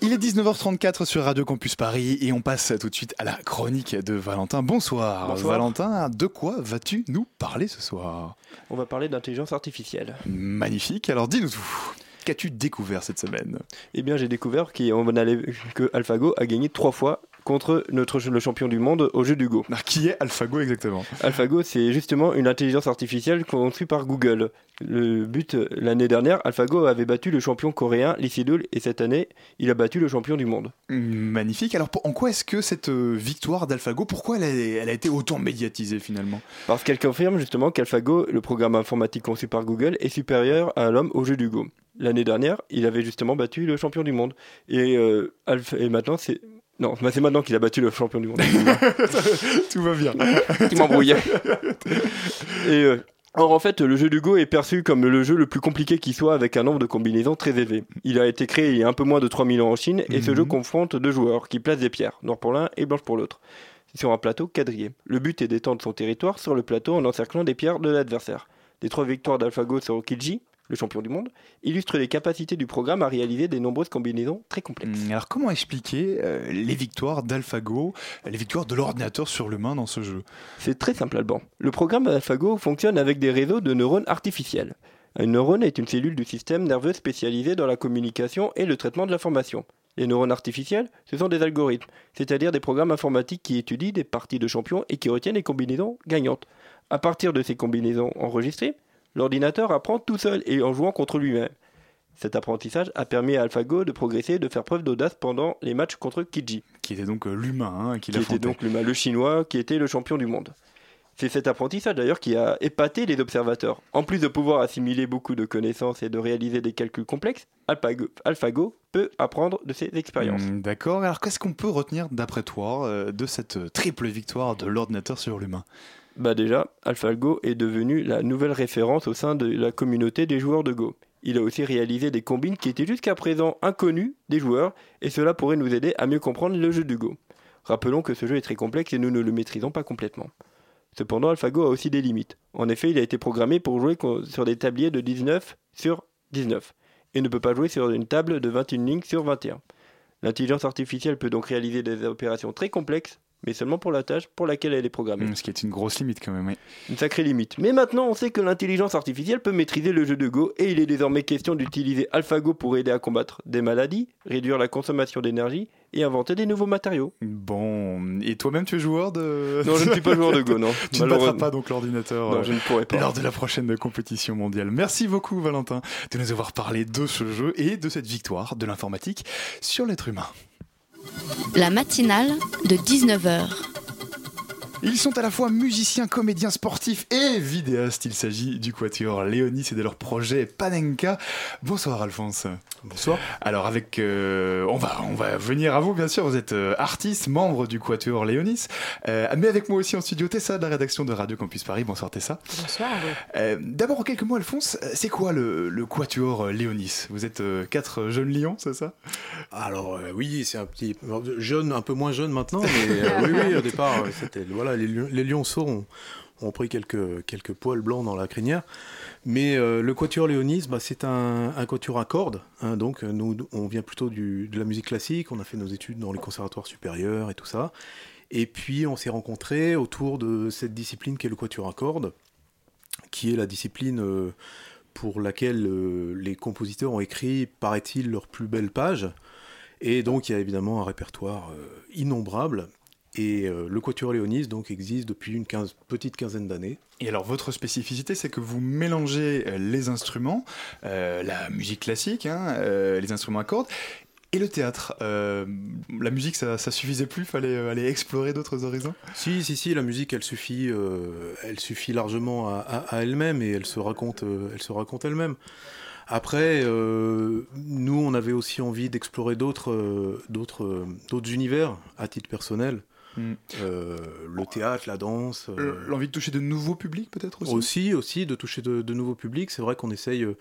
Il est 19h34 sur Radio Campus Paris et on passe tout de suite à la chronique de Valentin. Bonsoir. Bonsoir. Valentin, de quoi vas-tu nous parler ce soir? On va parler d'intelligence artificielle. Magnifique, alors dis-nous tout. Qu'as-tu découvert cette semaine? Eh bien, j'ai découvert qu'on allait- que AlphaGo a gagné trois fois contre notre, le champion du monde au jeu du Go. Qui est AlphaGo exactement AlphaGo, c'est justement une intelligence artificielle conçue par Google. Le but, l'année dernière, AlphaGo avait battu le champion coréen Lee Sedol et cette année, il a battu le champion du monde. Magnifique. Alors en quoi est-ce que cette euh, victoire d'AlphaGo, pourquoi elle a, elle a été autant médiatisée finalement? Parce qu'elle confirme justement qu'AlphaGo, le programme informatique conçu par Google, est supérieur à l'homme au jeu du Go. L'année dernière, il avait justement battu le champion du monde. Et, euh, Alpha- et maintenant, c'est Non, bah, c'est maintenant qu'il a battu le champion du monde. Tout va bien. Tu m'embrouilles. Et euh, or, en fait, le jeu du Go est perçu comme le jeu le plus compliqué qui soit avec un nombre de combinaisons très élevé. Il a été créé il y a un peu moins de 3000 ans en Chine et ce Mhm. jeu confronte deux joueurs qui placent des pierres, noires pour l'un et blanches pour l'autre, sur un plateau quadrillé. Le but est d'étendre son territoire sur le plateau en encerclant des pierres de l'adversaire. Les trois victoires d'AlphaGo sur Okiji, le champion du monde, illustrent les capacités du programme à réaliser des nombreuses combinaisons très complexes. Hum, Alors comment expliquer euh, les victoires d'AlphaGo, les victoires de l'ordinateur sur l'humain dans ce jeu? C'est très simple, Alban. Le programme AlphaGo fonctionne avec des réseaux de neurones artificiels. Un neurone est une cellule du système nerveux spécialisée dans la communication et le traitement de l'information. Les neurones artificiels, ce sont des algorithmes, c'est-à-dire des programmes informatiques qui étudient des parties de champions et qui retiennent les combinaisons gagnantes. À partir de ces combinaisons enregistrées, l'ordinateur apprend tout seul et en jouant contre lui-même. Cet apprentissage a permis à AlphaGo de progresser et de faire preuve d'audace pendant les matchs contre Kiji. Qui était donc euh, l'humain hein, qui était donc l'humain, le chinois, qui était le champion du monde. C'est cet apprentissage d'ailleurs qui a épaté les observateurs. En plus de pouvoir assimiler beaucoup de connaissances et de réaliser des calculs complexes, AlphaGo, AlphaGo peut apprendre de ses expériences. Hum, D'accord. Alors qu'est-ce qu'on peut retenir d'après toi euh, de cette euh, triple victoire de l'ordinateur sur l'humain? Bah déjà, AlphaGo est devenu la nouvelle référence au sein de la communauté des joueurs de Go. Il a aussi réalisé des combines qui étaient jusqu'à présent inconnues des joueurs, et cela pourrait nous aider à mieux comprendre le jeu du Go. Rappelons que ce jeu est très complexe et nous ne le maîtrisons pas complètement. Cependant, AlphaGo a aussi des limites. En effet, il a été programmé pour jouer sur des tabliers de 19 sur 19, et ne peut pas jouer sur une table de 21 lignes sur 21. L'intelligence artificielle peut donc réaliser des opérations très complexes, mais seulement pour la tâche pour laquelle elle est programmée. Hum, Ce qui est une grosse limite quand même. oui. Une sacrée limite. Mais maintenant, on sait que l'intelligence artificielle peut maîtriser le jeu de Go et il est désormais question d'utiliser AlphaGo pour aider à combattre des maladies, réduire la consommation d'énergie et inventer des nouveaux matériaux. Bon, et toi-même tu es joueur de... Non, je ne suis pas joueur de Go, non. tu ne battras pas donc l'ordinateur euh, je ne pourrais pas. lors de la prochaine compétition mondiale. Merci beaucoup Valentin de nous avoir parlé de ce jeu et de cette victoire de l'informatique sur l'être humain. La matinale de 19h. Ils sont à la fois musiciens, comédiens sportifs et vidéastes. Il s'agit du quatuor Léonis et de leur projet Panenka. Bonsoir Alphonse. Bonsoir. Alors avec, euh, on va, on va venir à vous bien sûr. Vous êtes euh, artiste, membre du quatuor Léonis, euh, mais avec moi aussi en studio Tessa de la rédaction de Radio Campus Paris. Bonsoir Tessa. Bonsoir. Euh, D'abord en quelques mots Alphonse, c'est quoi le, le quatuor Léonis? Vous êtes euh, quatre jeunes lions, c'est ça? Alors euh, oui, c'est un petit jeune, un peu moins jeune maintenant, mais euh, oui, oui, au départ, c'était voilà, les, lionceaux ont, pris quelques poils blancs dans la crinière. Mais euh, le quatuor Léonis, bah, c'est un, quatuor à cordes. hein, donc euh, nous, on vient plutôt de la musique classique. On a fait nos études dans les conservatoires supérieurs et tout ça. Et puis on s'est rencontrés autour de cette discipline qui est le quatuor à cordes, qui est la discipline euh, pour laquelle les compositeurs ont écrit, paraît-il, leurs plus belles pages. Et donc il y a évidemment un répertoire innombrable. Et euh, le Quatuor Léonis donc existe depuis une quinze- petite quinzaine d'années. Et alors votre spécificité, c'est que vous mélangez euh, les instruments, euh, la musique classique, hein, euh, les instruments à cordes, et le théâtre. Euh, la musique, ça, ça suffisait plus, fallait aller explorer d'autres horizons? Si, si, si, la musique, elle suffit, euh, elle suffit largement à, à- à elle-même et elle se raconte, euh, elle se raconte elle-même. Après, nous, on avait aussi envie d'explorer d'autres, d'autres, d'autres univers à titre personnel. Mm. Euh, le théâtre, la danse. euh, L'envie de toucher de nouveaux publics, peut-être aussi. aussi, aussi, de toucher de, de nouveaux publics. C'est vrai qu'on essaye. euh,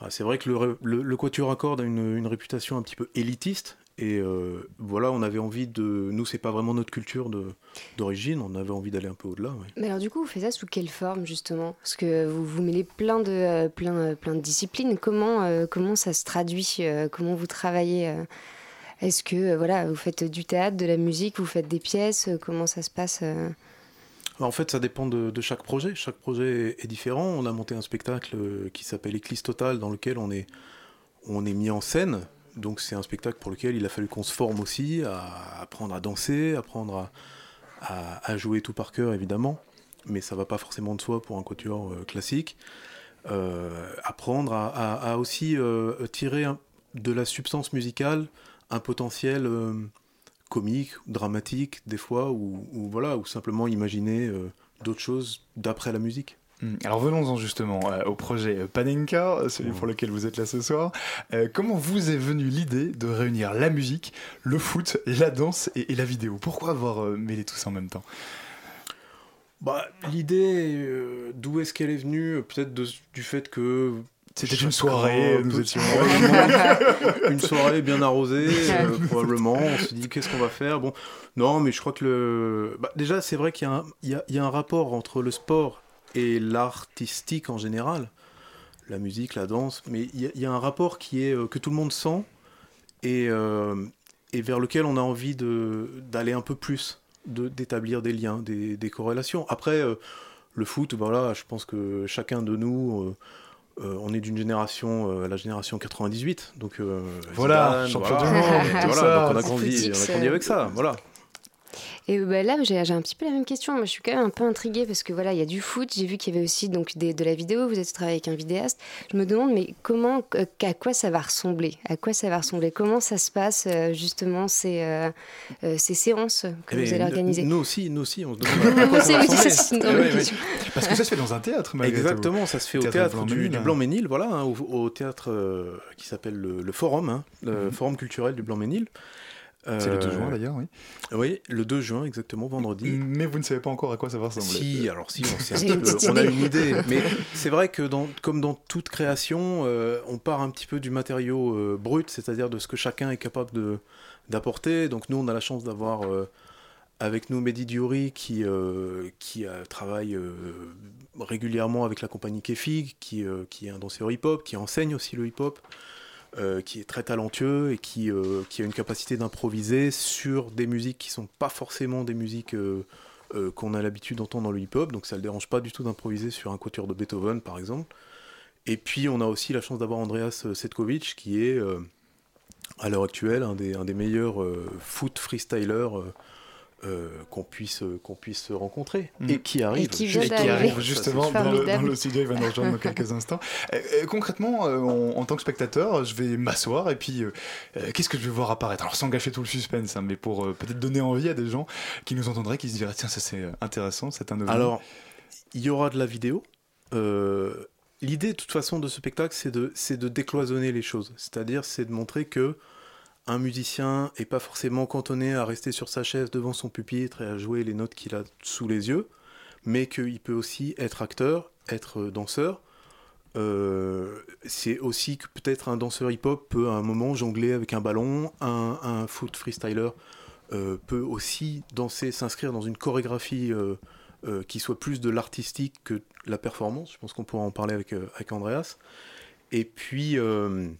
bah, c'est vrai que le, le, le Quatuor à cordes a une, une réputation un petit peu élitiste. Et euh, voilà, on avait envie de. Nous, c'est pas vraiment notre culture de- d'origine. On avait envie d'aller un peu au-delà. ouais. Mais alors du coup, vous faites ça sous quelle forme justement? Parce que vous vous mêlez plein de, euh, plein, euh, plein de disciplines. Comment, euh, comment ça se traduit? Euh, Comment vous travaillez euh? Est-ce que euh, voilà, vous faites du théâtre, de la musique, vous faites des pièces euh, Comment ça se passe euh En fait, ça dépend de, chaque projet. Chaque projet est, différent. On a monté un spectacle qui s'appelle Éclipse Total, dans lequel on est, on est mis en scène. Donc, c'est un spectacle pour lequel il a fallu qu'on se forme aussi, à apprendre à danser, apprendre à, à- à jouer tout par cœur, évidemment. Mais ça va pas forcément de soi pour un quatuor classique. Apprendre à, aussi tirer de la substance musicale un potentiel euh, comique, dramatique, des fois, ou, ou voilà, ou simplement imaginer euh, d'autres choses d'après la musique. Hmm, Alors venons-en justement euh, au projet Panenka, celui pour lequel vous êtes là ce soir. Euh, comment vous est venue l'idée de réunir la musique, le foot, la danse et, et la vidéo? Pourquoi avoir euh, mêlé tout ça en même temps? Bah, l'idée, d'où est-ce qu'elle est venue? Peut-être du fait que. C'était une soirée, nous étions- une soirée bien arrosée, euh, probablement. On se dit qu'est-ce qu'on va faire? Bon, non, mais je crois que le. Bah, déjà, c'est vrai qu'il y, a un- il y a- il y a un rapport entre le sport et l'artistique en général, la musique, la danse, mais il y a, il y a un rapport qui est euh, que tout le monde sent et, euh, et vers lequel on a envie d'aller un peu plus, de- d'établir des liens, des, des corrélations. Après, euh, le foot, voilà, je pense que chacun de nous, euh, on est d'une génération, euh, la génération 98, donc euh, Voilà, Zidane, champion voilà, du monde, voilà, ça. donc on a grandi, on a grandi avec ça, voilà. Et bah, là, j'ai un petit peu la même question. Moi, je suis quand même un peu intriguée parce que voilà, il y a du foot. J'ai vu qu'il y avait aussi donc des- de la vidéo. Vous êtes travaillé avec un vidéaste. Je me demande, mais comment, euh, à quoi ça va ressembler? À quoi ça va ressembler? Comment ça se passe euh, justement ces, euh, euh, ces séances que Eh vous allez organiser? Nous aussi, nous aussi, on se demande oui, c'est une ouais. Parce que ça se fait dans un théâtre, malgré. Exactement, ça se fait au Théâtre théâtre du, Blanc-Ménil. du Blanc-Ménil, voilà, hein, au, au théâtre euh, qui s'appelle le, le Forum, hein, le Mhm. Forum culturel du Blanc-Ménil. C'est le 2 Euh, juin d'ailleurs, oui. Oui, le 2 juin, exactement, vendredi. Mais vous ne savez pas encore à quoi ça va ressembler. Si, alors si, on, sait un peu, on a une idée. Mais c'est vrai que dans, comme dans toute création, euh, on part un petit peu du matériau euh, brut, c'est-à-dire de ce que chacun est capable de d'apporter. Donc nous, on a la chance d'avoir euh, avec nous Mehdi Diouri qui, euh, qui euh, travaille euh, régulièrement avec la compagnie Kefi, qui, euh, qui est un danseur hip-hop, qui enseigne aussi le hip-hop. Euh, qui est très talentueux et qui, euh, qui a une capacité d'improviser sur des musiques qui sont pas forcément des musiques euh, qu'on a l'habitude d'entendre dans le hip-hop, donc ça ne le dérange pas du tout d'improviser sur un quatuor de Beethoven par exemple. Et puis on a aussi la chance d'avoir Andreas Setkovic qui est à l'heure actuelle un des, un des meilleurs foot freestylers euh, qu'on puisse, euh, qu'on puisse rencontrer Mm. et qui arrive. Et qui Et qui arrive justement dans le, dans le studio, il va nous rejoindre dans quelques instants. Euh, concrètement, euh, en, en tant que spectateur, je vais m'asseoir et puis euh, qu'est-ce que je vais voir apparaître? Alors sans gâcher tout le suspense, hein, mais pour euh, peut-être donner envie à des gens qui nous entendraient, qui se diraient tiens ça c'est intéressant, c'est un ovni. Alors, il y aura de la vidéo. Euh, L'idée, de toute façon, de ce spectacle, c'est de, c'est de décloisonner les choses. C'est-à-dire, c'est de montrer que un musicien est pas forcément cantonné à rester sur sa chaise devant son pupitre et à jouer les notes qu'il a sous les yeux, mais qu'il peut aussi être acteur, être danseur. Euh, c'est aussi que peut-être un danseur hip-hop peut à un moment jongler avec un ballon, un, foot freestyler euh, peut aussi danser, s'inscrire dans une chorégraphie euh, euh, qui soit plus de l'artistique que la performance. Je pense qu'on pourra en parler avec, euh, avec Andreas. Et puis, euh,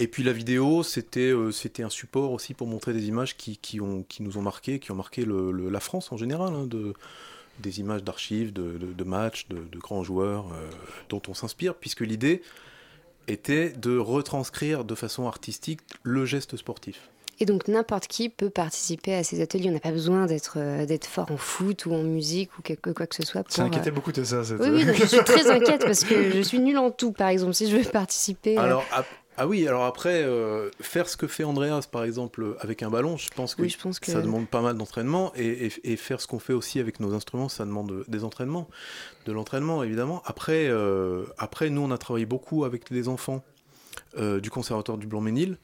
et puis la vidéo, c'était euh, c'était un support aussi pour montrer des images qui, qui, ont, qui nous ont marqué, qui ont marqué le- le- la France en général, hein, de, des images d'archives, de, de- de matchs, de, de grands joueurs euh, dont on s'inspire, puisque l'idée était de retranscrire de façon artistique le geste sportif. Et donc n'importe qui peut participer à ces ateliers. On n'a pas besoin d'être euh, d'être fort en foot ou en musique ou quelque, quoi que ce soit. Pour, ça inquiétait euh, beaucoup de ça. Cette... Oui, oui, donc je suis très inquiète parce que je suis nulle en tout, par exemple. Si je veux participer. Alors, ah oui, alors après, euh, faire ce que fait Andreas, par exemple, avec un ballon, je pense que, Oui, je pense que- ça demande pas mal d'entraînement. Et, et- et faire ce qu'on fait aussi avec nos instruments, ça demande des entraînements. De l'entraînement, évidemment. Après, euh, après, nous, on a travaillé beaucoup avec les enfants euh, du Conservatoire du Blanc-Ménil.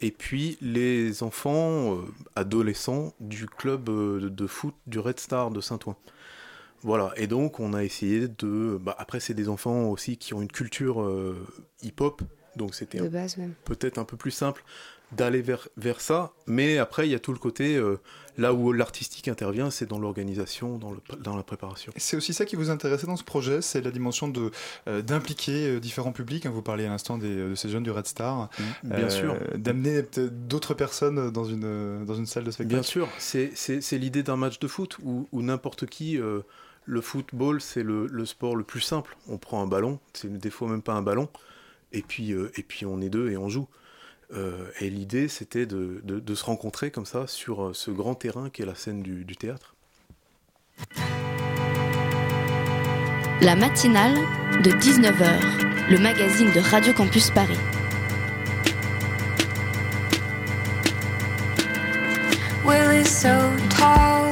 Et puis les enfants adolescents du club de, de foot du Red Star de Saint-Ouen. Voilà, et donc on a essayé de... bah, après c'est des enfants aussi qui ont une culture euh, hip-hop, donc c'était peut-être un peu plus simple d'aller vers, vers ça, mais après il y a tout le côté, euh, là où l'artistique intervient, c'est dans l'organisation, dans, le, dans la préparation. C'est aussi ça qui vous intéressait dans ce projet, c'est la dimension de euh, d'impliquer euh, différents publics. hein. Vous parliez à l'instant des- de ces jeunes du Red Star, Bien Euh, sûr. d'amener d'autres personnes dans une dans une salle de spectacle. Bien sûr, c'est c'est- c'est l'idée d'un match de foot où, où n'importe qui, euh, le football, c'est le, le sport le plus simple. On prend un ballon, c'est des fois même pas un ballon, et puis, euh, et puis on est deux et on joue. Euh, et l'idée, c'était de, de- de se rencontrer comme ça sur euh, ce grand terrain qui est la scène du, du théâtre. La matinale de 19h, le magazine de Radio Campus Paris. Will is so tall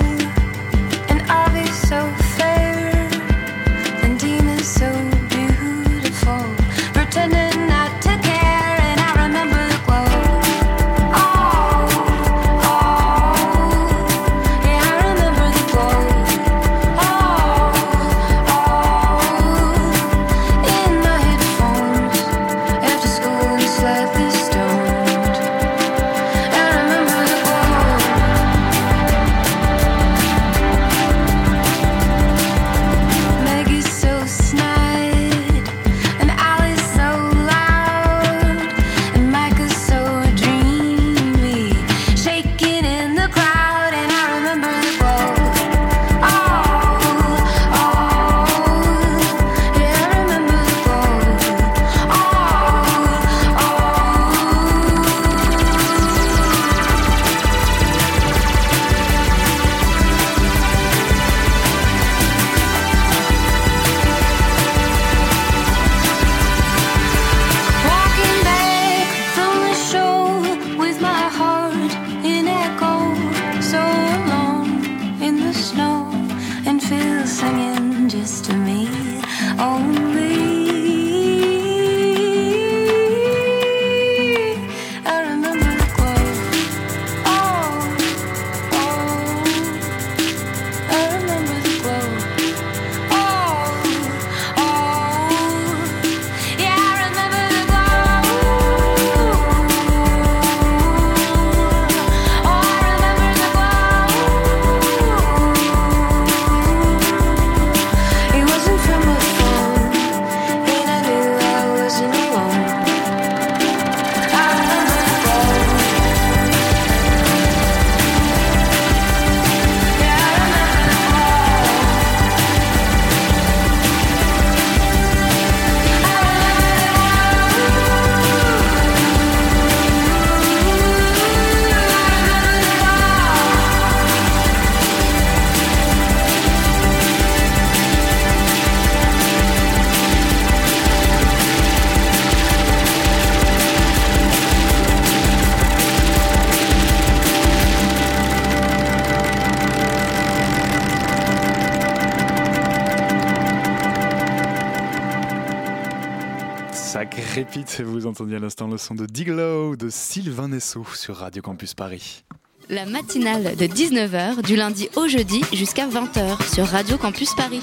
vous entendiez à l'instant le son de Diglow de Sylvain Nessou sur Radio Campus Paris. La matinale de 19h du lundi au jeudi jusqu'à 20h sur Radio Campus Paris.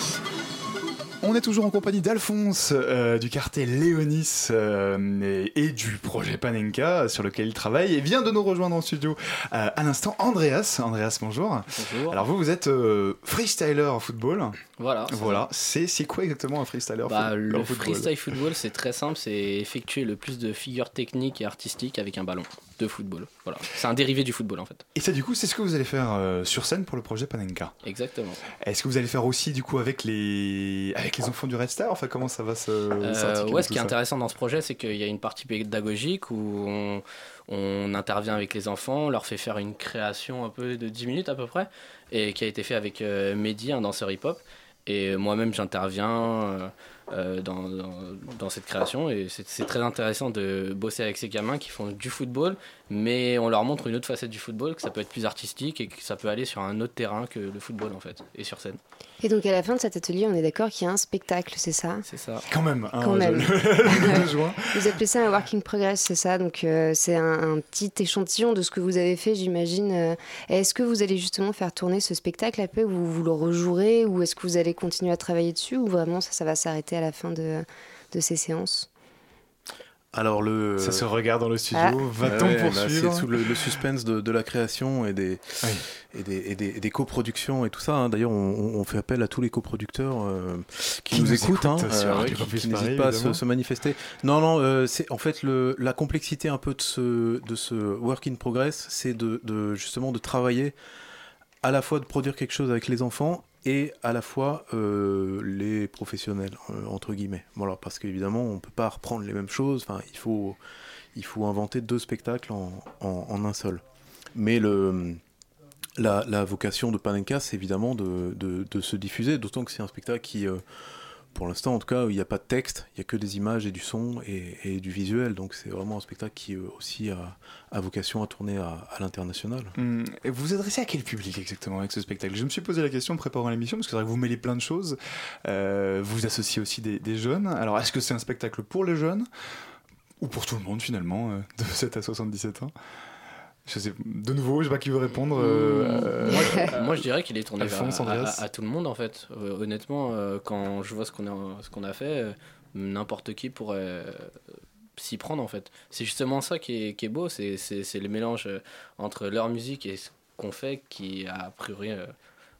On est toujours en compagnie d'Alphonse euh, du cartel Léonis euh, et, et du projet Panenka sur lequel il travaille et vient de nous rejoindre en studio euh, à l'instant Andreas. Andreas, bonjour. Bonjour. Alors vous, vous êtes euh, freestyler en football. Voilà, c'est Voilà. C'est c'est quoi exactement un freestyler Bah, le football? freestyle football, c'est très simple, c'est effectuer le plus de figures techniques et artistiques avec un ballon de football. Voilà, c'est un dérivé du football en fait. Et ça, du coup, c'est ce que vous allez faire euh, sur scène pour le projet Panenka. Exactement. Est-ce que vous allez faire aussi, du coup, avec les, avec les enfants du Red Star? Enfin, comment ça va se. Euh, ouais, ce qui est intéressant dans ce projet, c'est qu'il y a une partie pédagogique où on, on intervient avec les enfants, on leur fait faire une création un peu de 10 minutes à peu près, et qui a été fait avec euh, Mehdi, un danseur hip-hop. Et moi-même, j'interviens euh, dans, dans, dans cette création, et c'est très intéressant de bosser avec ces gamins qui font du football, mais on leur montre une autre facette du football, que ça peut être plus artistique et que ça peut aller sur un autre terrain que le football en fait, et sur scène. Et donc à la fin de cet atelier, on est d'accord qu'il y a un spectacle, c'est ça? C'est ça. Quand même. hein, Quand même. le 2 juin. Vous appelez ça un work in progress, c'est ça? Donc euh, c'est un, un petit échantillon de ce que vous avez fait, j'imagine. Euh, Est-ce que vous allez justement faire tourner ce spectacle après, ou vous, vous le rejouerez, ou est-ce que vous allez continuer à travailler dessus, ou vraiment ça, ça va s'arrêter à la fin de, de ces séances Alors le. Ça se regarde dans le studio. Ah. Va-t-on Ouais, bah, poursuivre C'est sous le, le suspense de, de la création et des, et des, et des, et des coproductions et tout ça. hein. D'ailleurs, on, on fait appel à tous les coproducteurs euh, qui, Qui nous, nous écoutent, hein, écoutent sur euh, qui, qui n'hésitent pas à se manifester. Non, non, euh, c'est en fait le, la complexité un peu de ce, de ce work in progress, c'est de, de justement de travailler à la fois de produire quelque chose avec les enfants et à la fois euh, les professionnels euh, entre guillemets. Voilà, parce qu'évidemment on peut pas reprendre les mêmes choses. Enfin, il faut il faut inventer deux spectacles en, un seul. Mais le la, vocation de Panenka, c'est évidemment de, de- de se diffuser, d'autant que c'est un spectacle qui, euh, pour l'instant en tout cas, il n'y a pas de texte, il n'y a que des images et du son et, du visuel. Donc c'est vraiment un spectacle qui euh, aussi a, vocation à tourner à, l'international. Hum, et vous vous adressez à quel public exactement avec ce spectacle? Je me suis posé la question en préparant l'émission parce que c'est vrai que vous mêlez plein de choses. Euh, vous associez aussi des, des jeunes. Alors est-ce que c'est un spectacle pour les jeunes? Ou pour tout le monde finalement euh, de 7 à 77 ans? Je sais, de nouveau, je sais pas qui veut répondre. euh, moi, euh, je, moi, je dirais qu'il est tourné vers- à, à- à tout le monde en fait. Euh, honnêtement, euh, quand je vois ce qu'on a, ce qu'on a fait, n'importe qui pourrait s'y prendre en fait. C'est justement ça qui est, qui est beau, c'est, c'est, c'est le mélange entre leur musique et ce qu'on fait qui a priori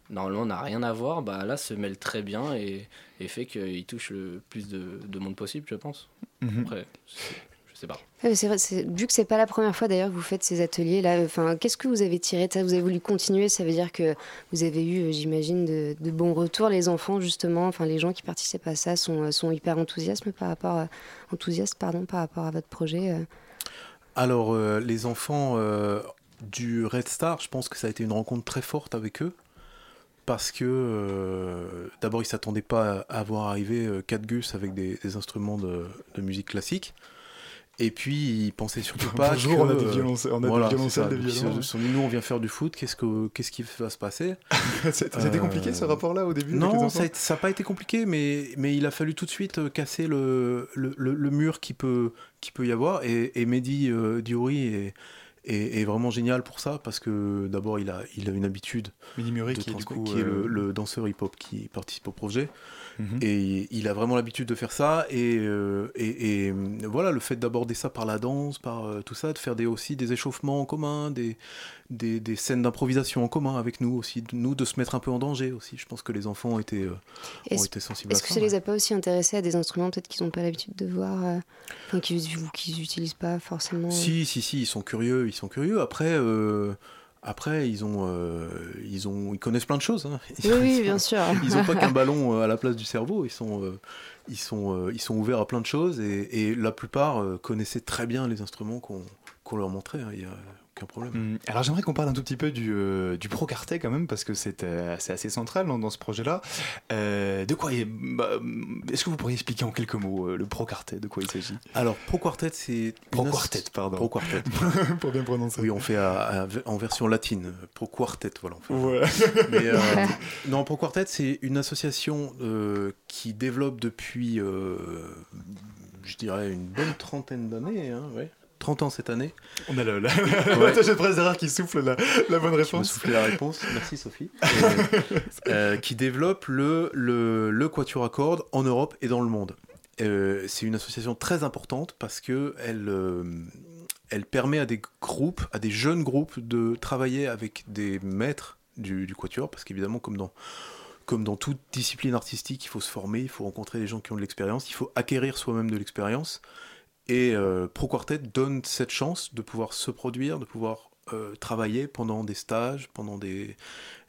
normalement n'a rien à voir. Bah là, se mêle très bien et, et fait qu'il touche le plus de, de monde possible, je pense. Mhm. Après, c'est- pas. Vrai, c'est- vu que c'est pas la première fois d'ailleurs que vous faites ces ateliers là, enfin, qu'est-ce que vous avez tiré de ça? Vous avez voulu continuer Ça veut dire que vous avez eu, euh, j'imagine, de, de bons retours. Les enfants, justement, enfin les gens qui participent à ça sont, euh, sont hyper enthousiastes par rapport, à, enthousiastes pardon, par rapport à votre projet. euh. Alors, euh, les enfants euh, du Red Star, je pense que ça a été une rencontre très forte avec eux. Parce que euh, d'abord, ils ne s'attendaient pas à voir arriver euh, quatre gus avec des, des instruments de, de musique classique. Et puis, ils pensaient surtout pas Bonjour, que... on a des violonce- on a des voilà, violoncelles, des se sont dit, nous, on vient faire du foot, qu'est-ce, que, qu'est-ce qui va se passer C'était c'était compliqué ce rapport-là au début Euh, Non, ça n'a pas été compliqué, mais, mais il a fallu tout de suite euh, casser le, le, le- le mur qui peut, qui peut y avoir. Et, et Mehdi euh, Diouri est, est, est vraiment génial pour ça, parce que d'abord, il a, il a une habitude Mehdi Murray, de qui est du transmettre- coup, qui est euh, le, le danseur hip-hop qui participe au projet. Mhm. Et il a vraiment l'habitude de faire ça. Et, euh, et, et, euh, voilà, le fait d'aborder ça par la danse, par euh, tout ça, de faire des, aussi des échauffements en commun, des, des, des scènes d'improvisation en commun avec nous aussi, de, nous de se mettre un peu en danger aussi. Je pense que les enfants ont été, euh, ont Est-ce été sensibles à est-ce que ça. ça les a pas aussi intéressés à des instruments peut-être qu'ils n'ont pas l'habitude de voir, euh, enfin, qu'ils n'utilisent pas forcément euh, Si, si, si, ils sont curieux, ils sont curieux. Après, euh, après ils, ont, euh, ils, ont, ils connaissent plein de choses. hein. Oui, oui, bien sûr. Ils n'ont pas qu'un ballon euh, à la place du cerveau, ils sont, euh, ils sont, euh, ils sont ouverts à plein de choses et, et la plupart connaissaient très bien les instruments qu'on qu'on leur montrait, hein. il n'y a aucun problème. Hum, Alors j'aimerais qu'on parle un tout petit peu du, euh, du Pro Quartet quand même, parce que c'est euh, assez central dans, dans ce projet-là. Euh, de quoi est- bah, Est-ce que vous pourriez expliquer en quelques mots euh, le Pro Quartet, de quoi il s'agit? Alors, Pro Quartet, c'est. Pro une as- Quartet, pardon. Pro Quartet. Pour bien prononcer. Oui, on fait à- à- en version latine. Pro Quartet, voilà. on fait. Voilà. Mais, euh, non, Pro Quartet, c'est une association euh, qui développe depuis, euh, je dirais, une bonne trentaine d'années. Hein, ouais. 30 ans cette année. On a le, la, Ouais. de presse derrière qui souffle la, la bonne Qui réponse. soufflait la réponse. Merci Sophie. Et, euh, qui développe le, le, le quatuor à cordes en Europe et dans le monde. Euh, c'est une association très importante parce que elle, euh, elle permet à des groupes, à des jeunes groupes, de travailler avec des maîtres du, du quatuor, parce qu'évidemment, comme dans, comme dans toute discipline artistique, il faut se former, il faut rencontrer des gens qui ont de l'expérience, il faut acquérir soi-même de l'expérience. Et euh, Pro Quartet donne cette chance de pouvoir se produire, de pouvoir euh, travailler pendant des stages, pendant des,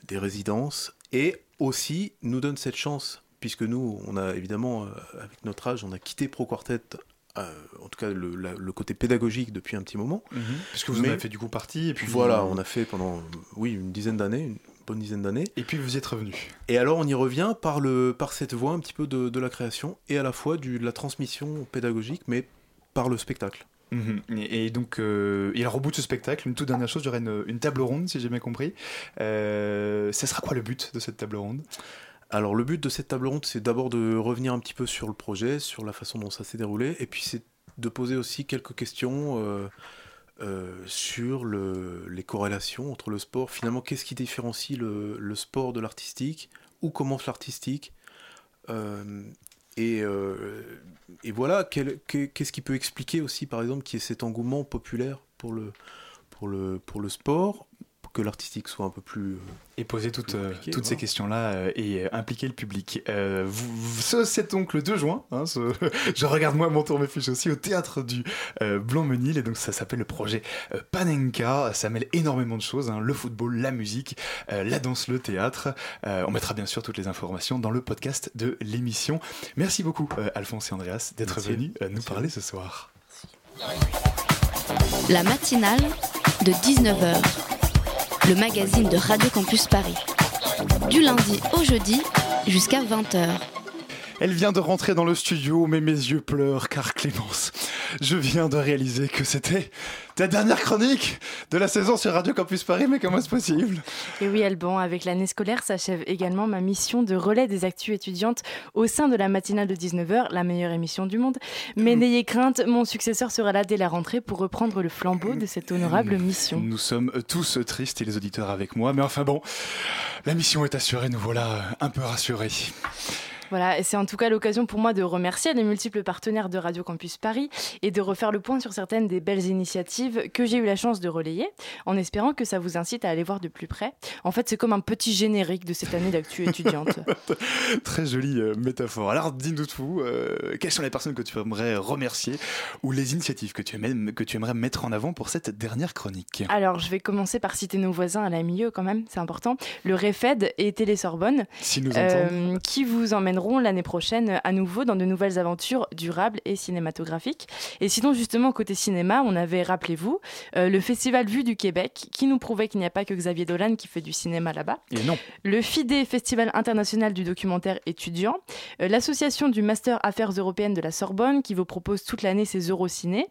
des résidences, et aussi nous donne cette chance, puisque nous, on a évidemment, euh, avec notre âge, on a quitté Pro Quartet, euh, en tout cas le, la- le côté pédagogique depuis un petit moment. Mhm. Parce que vous en avez fait du coup partie, et puis Voilà, on a fait pendant, oui, une dizaine d'années, une bonne dizaine d'années. Et puis vous y êtes revenu. Et alors on y revient par, le, par cette voie un petit peu de, de la création, et à la fois du, de la transmission pédagogique, mais par le spectacle. Mhm. Et, et donc, euh, bout de ce spectacle, une toute dernière chose, il y aurait une, une table ronde, si j'ai bien compris. Euh, ce sera quoi le but de cette table ronde? Alors le but de cette table ronde, c'est d'abord de revenir un petit peu sur le projet, sur la façon dont ça s'est déroulé, et puis c'est de poser aussi quelques questions euh, euh, sur le- les corrélations entre le sport. Finalement, qu'est-ce qui différencie le, le sport de l'artistique? Où commence l'artistique? Euh, et, euh, et voilà, qu'est-ce qui peut expliquer aussi, par exemple, qu'il y cet engouement populaire pour le sport, pour que l'artistique soit un peu plus... euh, Et poser toutes, euh, compliqué, toutes ces questions-là euh, et euh, impliquer le public. Euh, vous- vous- ce, c'est donc le 2 juin. hein, ce- je regarde moi mon tour mes fiches aussi au théâtre du euh, Blanc-Menil. Et donc ça s'appelle le projet euh, Panenka. Ça mêle énormément de choses hein, le football, la musique, euh, la danse, le théâtre. Euh, on mettra bien sûr toutes les informations dans le podcast de l'émission. Merci beaucoup, euh, Alphonse et Andreas, d'être venus euh, nous parler ce soir. La matinale de 19h, le magazine de Radio Campus Paris. Du lundi au jeudi jusqu'à 20h. Elle vient de rentrer dans le studio, mais mes yeux pleurent car Clémence, je viens de réaliser que c'était ta dernière chronique de la saison sur Radio Campus Paris, mais comment est-ce possible? Et oui, Alban, avec l'année scolaire s'achève également ma mission de relais des actus étudiantes au sein de la matinale de 19h, la meilleure émission du monde. Mais n'ayez crainte, mon successeur sera là dès la rentrée pour reprendre le flambeau de cette honorable mission. Nous sommes tous tristes et les auditeurs avec moi, mais enfin bon, la mission est assurée, nous voilà un peu rassurés. Voilà, et c'est en tout cas l'occasion pour moi de remercier les multiples partenaires de Radio Campus Paris et de refaire le point sur certaines des belles initiatives que j'ai eu la chance de relayer, en espérant que ça vous incite à aller voir de plus près. En fait, c'est comme un petit générique de cette année d'actu étudiante. Très jolie euh, métaphore. Alors dis-nous tout, euh, quelles sont les personnes que tu aimerais remercier ou les initiatives que tu, aimerais, que tu aimerais mettre en avant pour cette dernière chronique? Alors, je vais commencer par citer nos voisins à la milieu quand même, c'est important. Le REFED et Télé Sorbonne, S'ils nous euh, qui vous emmèneront l'année prochaine à nouveau dans de nouvelles aventures durables et cinématographiques. Et sinon, justement, côté cinéma, on avait, rappelez-vous, euh, le Festival Vue du Québec, qui nous prouvait qu'il n'y a pas que Xavier Dolan qui fait du cinéma là-bas. Et non. Le FIDE, Festival international du documentaire étudiant. Euh, L'association du Master Affaires européennes de la Sorbonne, qui vous propose toute l'année ses Eurociné.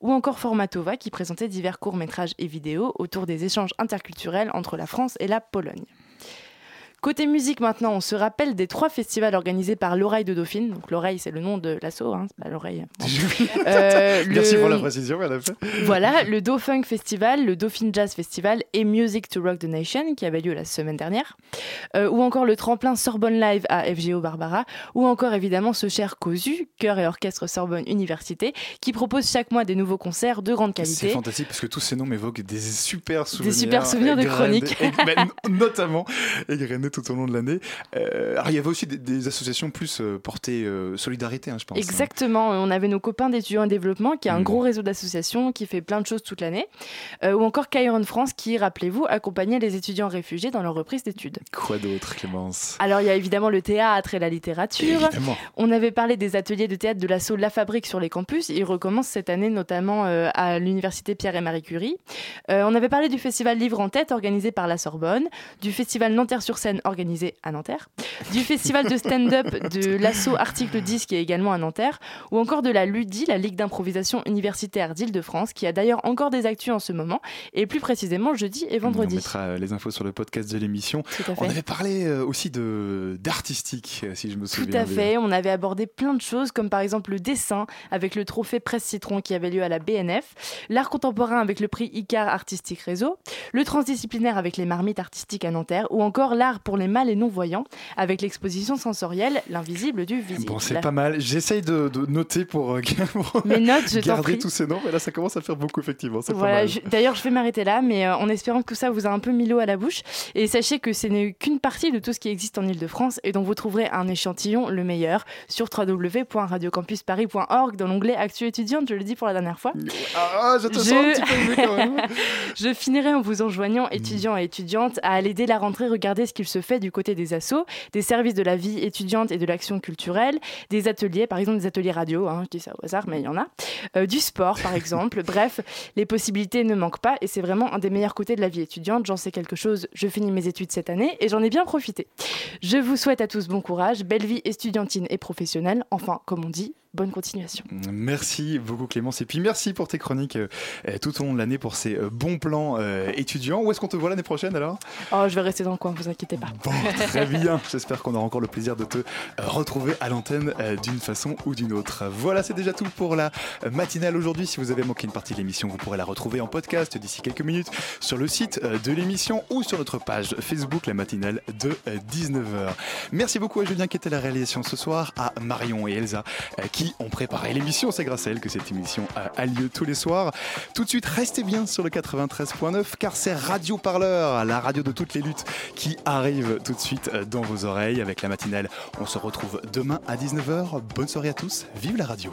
Ou encore Formatova, qui présentait divers courts-métrages et vidéos autour des échanges interculturels entre la France et la Pologne. Côté musique maintenant, on se rappelle des trois festivals organisés par l'Oreille de Dauphine. Donc l'Oreille, c'est le nom de l'assaut, hein, c'est pas l'Oreille. Euh, Merci le- pour la précision, madame. Voilà, le Dauphin Festival, le Dauphine Jazz Festival et Music to Rock the Nation qui avait lieu la semaine dernière. Euh, ou encore le tremplin Sorbonne Live à FGO Barbara. Ou encore évidemment ce cher COSU, chœur et orchestre Sorbonne Université, qui propose chaque mois des nouveaux concerts de grande C'est qualité. fantastique parce que tous ces noms m'évoquent des super souvenirs. super souvenirs de chroniques. et- ben, notamment tout au long de l'année. Euh, alors il y avait aussi des, des associations plus euh, portées euh, solidarité, hein, je pense. hein. Exactement, on avait nos copains d'étudiants en développement qui a un Mm. gros réseau d'associations qui fait plein de choses toute l'année. Euh, ou encore Cairon France qui, rappelez-vous, accompagnait les étudiants réfugiés dans leur reprise d'études. Quoi d'autre, Clémence? Alors il y a évidemment le théâtre et la littérature. Évidemment. On avait parlé des ateliers de théâtre de l'assaut La Fabrique sur les campus. Ils recommencent cette année notamment à l'université Pierre et Marie Curie. On avait parlé du festival Livre en tête organisé par la Sorbonne, du festival Nanterre sur scène organisé à Nanterre, du festival de stand-up de l'assaut Article 10 qui est également à Nanterre, ou encore de la LUDI, la Ligue d'improvisation universitaire d'Île-de-France, qui a d'ailleurs encore des actus en ce moment, et plus précisément jeudi et On vendredi. mettra euh, les infos sur le podcast de l'émission. Tout à On avait parlé euh, aussi de d'artistique, euh, si je me Tout souviens à bien. fait, on avait abordé plein de choses comme par exemple le dessin avec le trophée Presse Citron qui avait lieu à la BNF, l'art contemporain avec le prix Icar Artistique Réseau, le transdisciplinaire avec les marmites artistiques à Nanterre ou encore l'art pour les mâles et non-voyants avec l'exposition sensorielle L'invisible du visible. Bon, c'est pas mal. J'essaye de, de noter pour, euh, pour Mes notes, je garder prie. tous ces noms, mais là ça commence à faire beaucoup effectivement. Voilà, d'ailleurs je vais m'arrêter là, mais euh, en espérant que tout ça vous a un peu mis l'eau à la bouche. Et sachez que ce n'est qu'une partie de tout ce qui existe en Ile-de-France et dont vous trouverez un échantillon, le meilleur, sur www.radiocampusparis.org dans l'onglet Actu étudiante, je le dis pour la dernière fois. Ah, je te sens un petit peu ému quand même. Je finirai en vous enjoignant, étudiants et étudiantes, à aller dès la rentrée regarder ce qu'il se fait du côté des assos, des services de la vie étudiante et de l'action culturelle, des ateliers, par exemple des ateliers radio, hein, je dis ça au hasard, mais il y en a, euh, du sport par exemple. Bref, les possibilités ne manquent pas et c'est vraiment un des meilleurs côtés de la vie étudiante. J'en sais quelque chose, je finis mes études cette année et j'en ai bien profité. Je vous souhaite à tous bon courage, belle vie estudiantine et professionnelle, enfin, comme on dit, bonne continuation. Merci beaucoup Clémence et puis merci pour tes chroniques euh, tout au long de l'année pour ces euh, bons plans euh, étudiants. Où est-ce qu'on te voit l'année prochaine alors? Oh, je vais rester dans le coin, vous inquiétez pas. Bon, très bien. J'espère qu'on aura encore le plaisir de te retrouver à l'antenne d'une façon ou d'une autre. Voilà, c'est déjà tout pour la matinale aujourd'hui. Si vous avez manqué une partie de l'émission, vous pourrez la retrouver en podcast d'ici quelques minutes sur le site de l'émission ou sur notre page Facebook, la matinale de euh, 19h. Merci beaucoup à Julien qui était à la réalisation ce soir, à Marion et Elsa euh, qui ont préparé l'émission. C'est grâce à elles que cette émission a lieu tous les soirs. Tout de suite, restez bien sur le 93.9 car c'est Radio Parleur, la radio de toutes les luttes qui arrive tout de suite euh, dans vos oreilles avec la matinale. On se retrouve demain à 19h. Bonne soirée à tous. Vive la radio.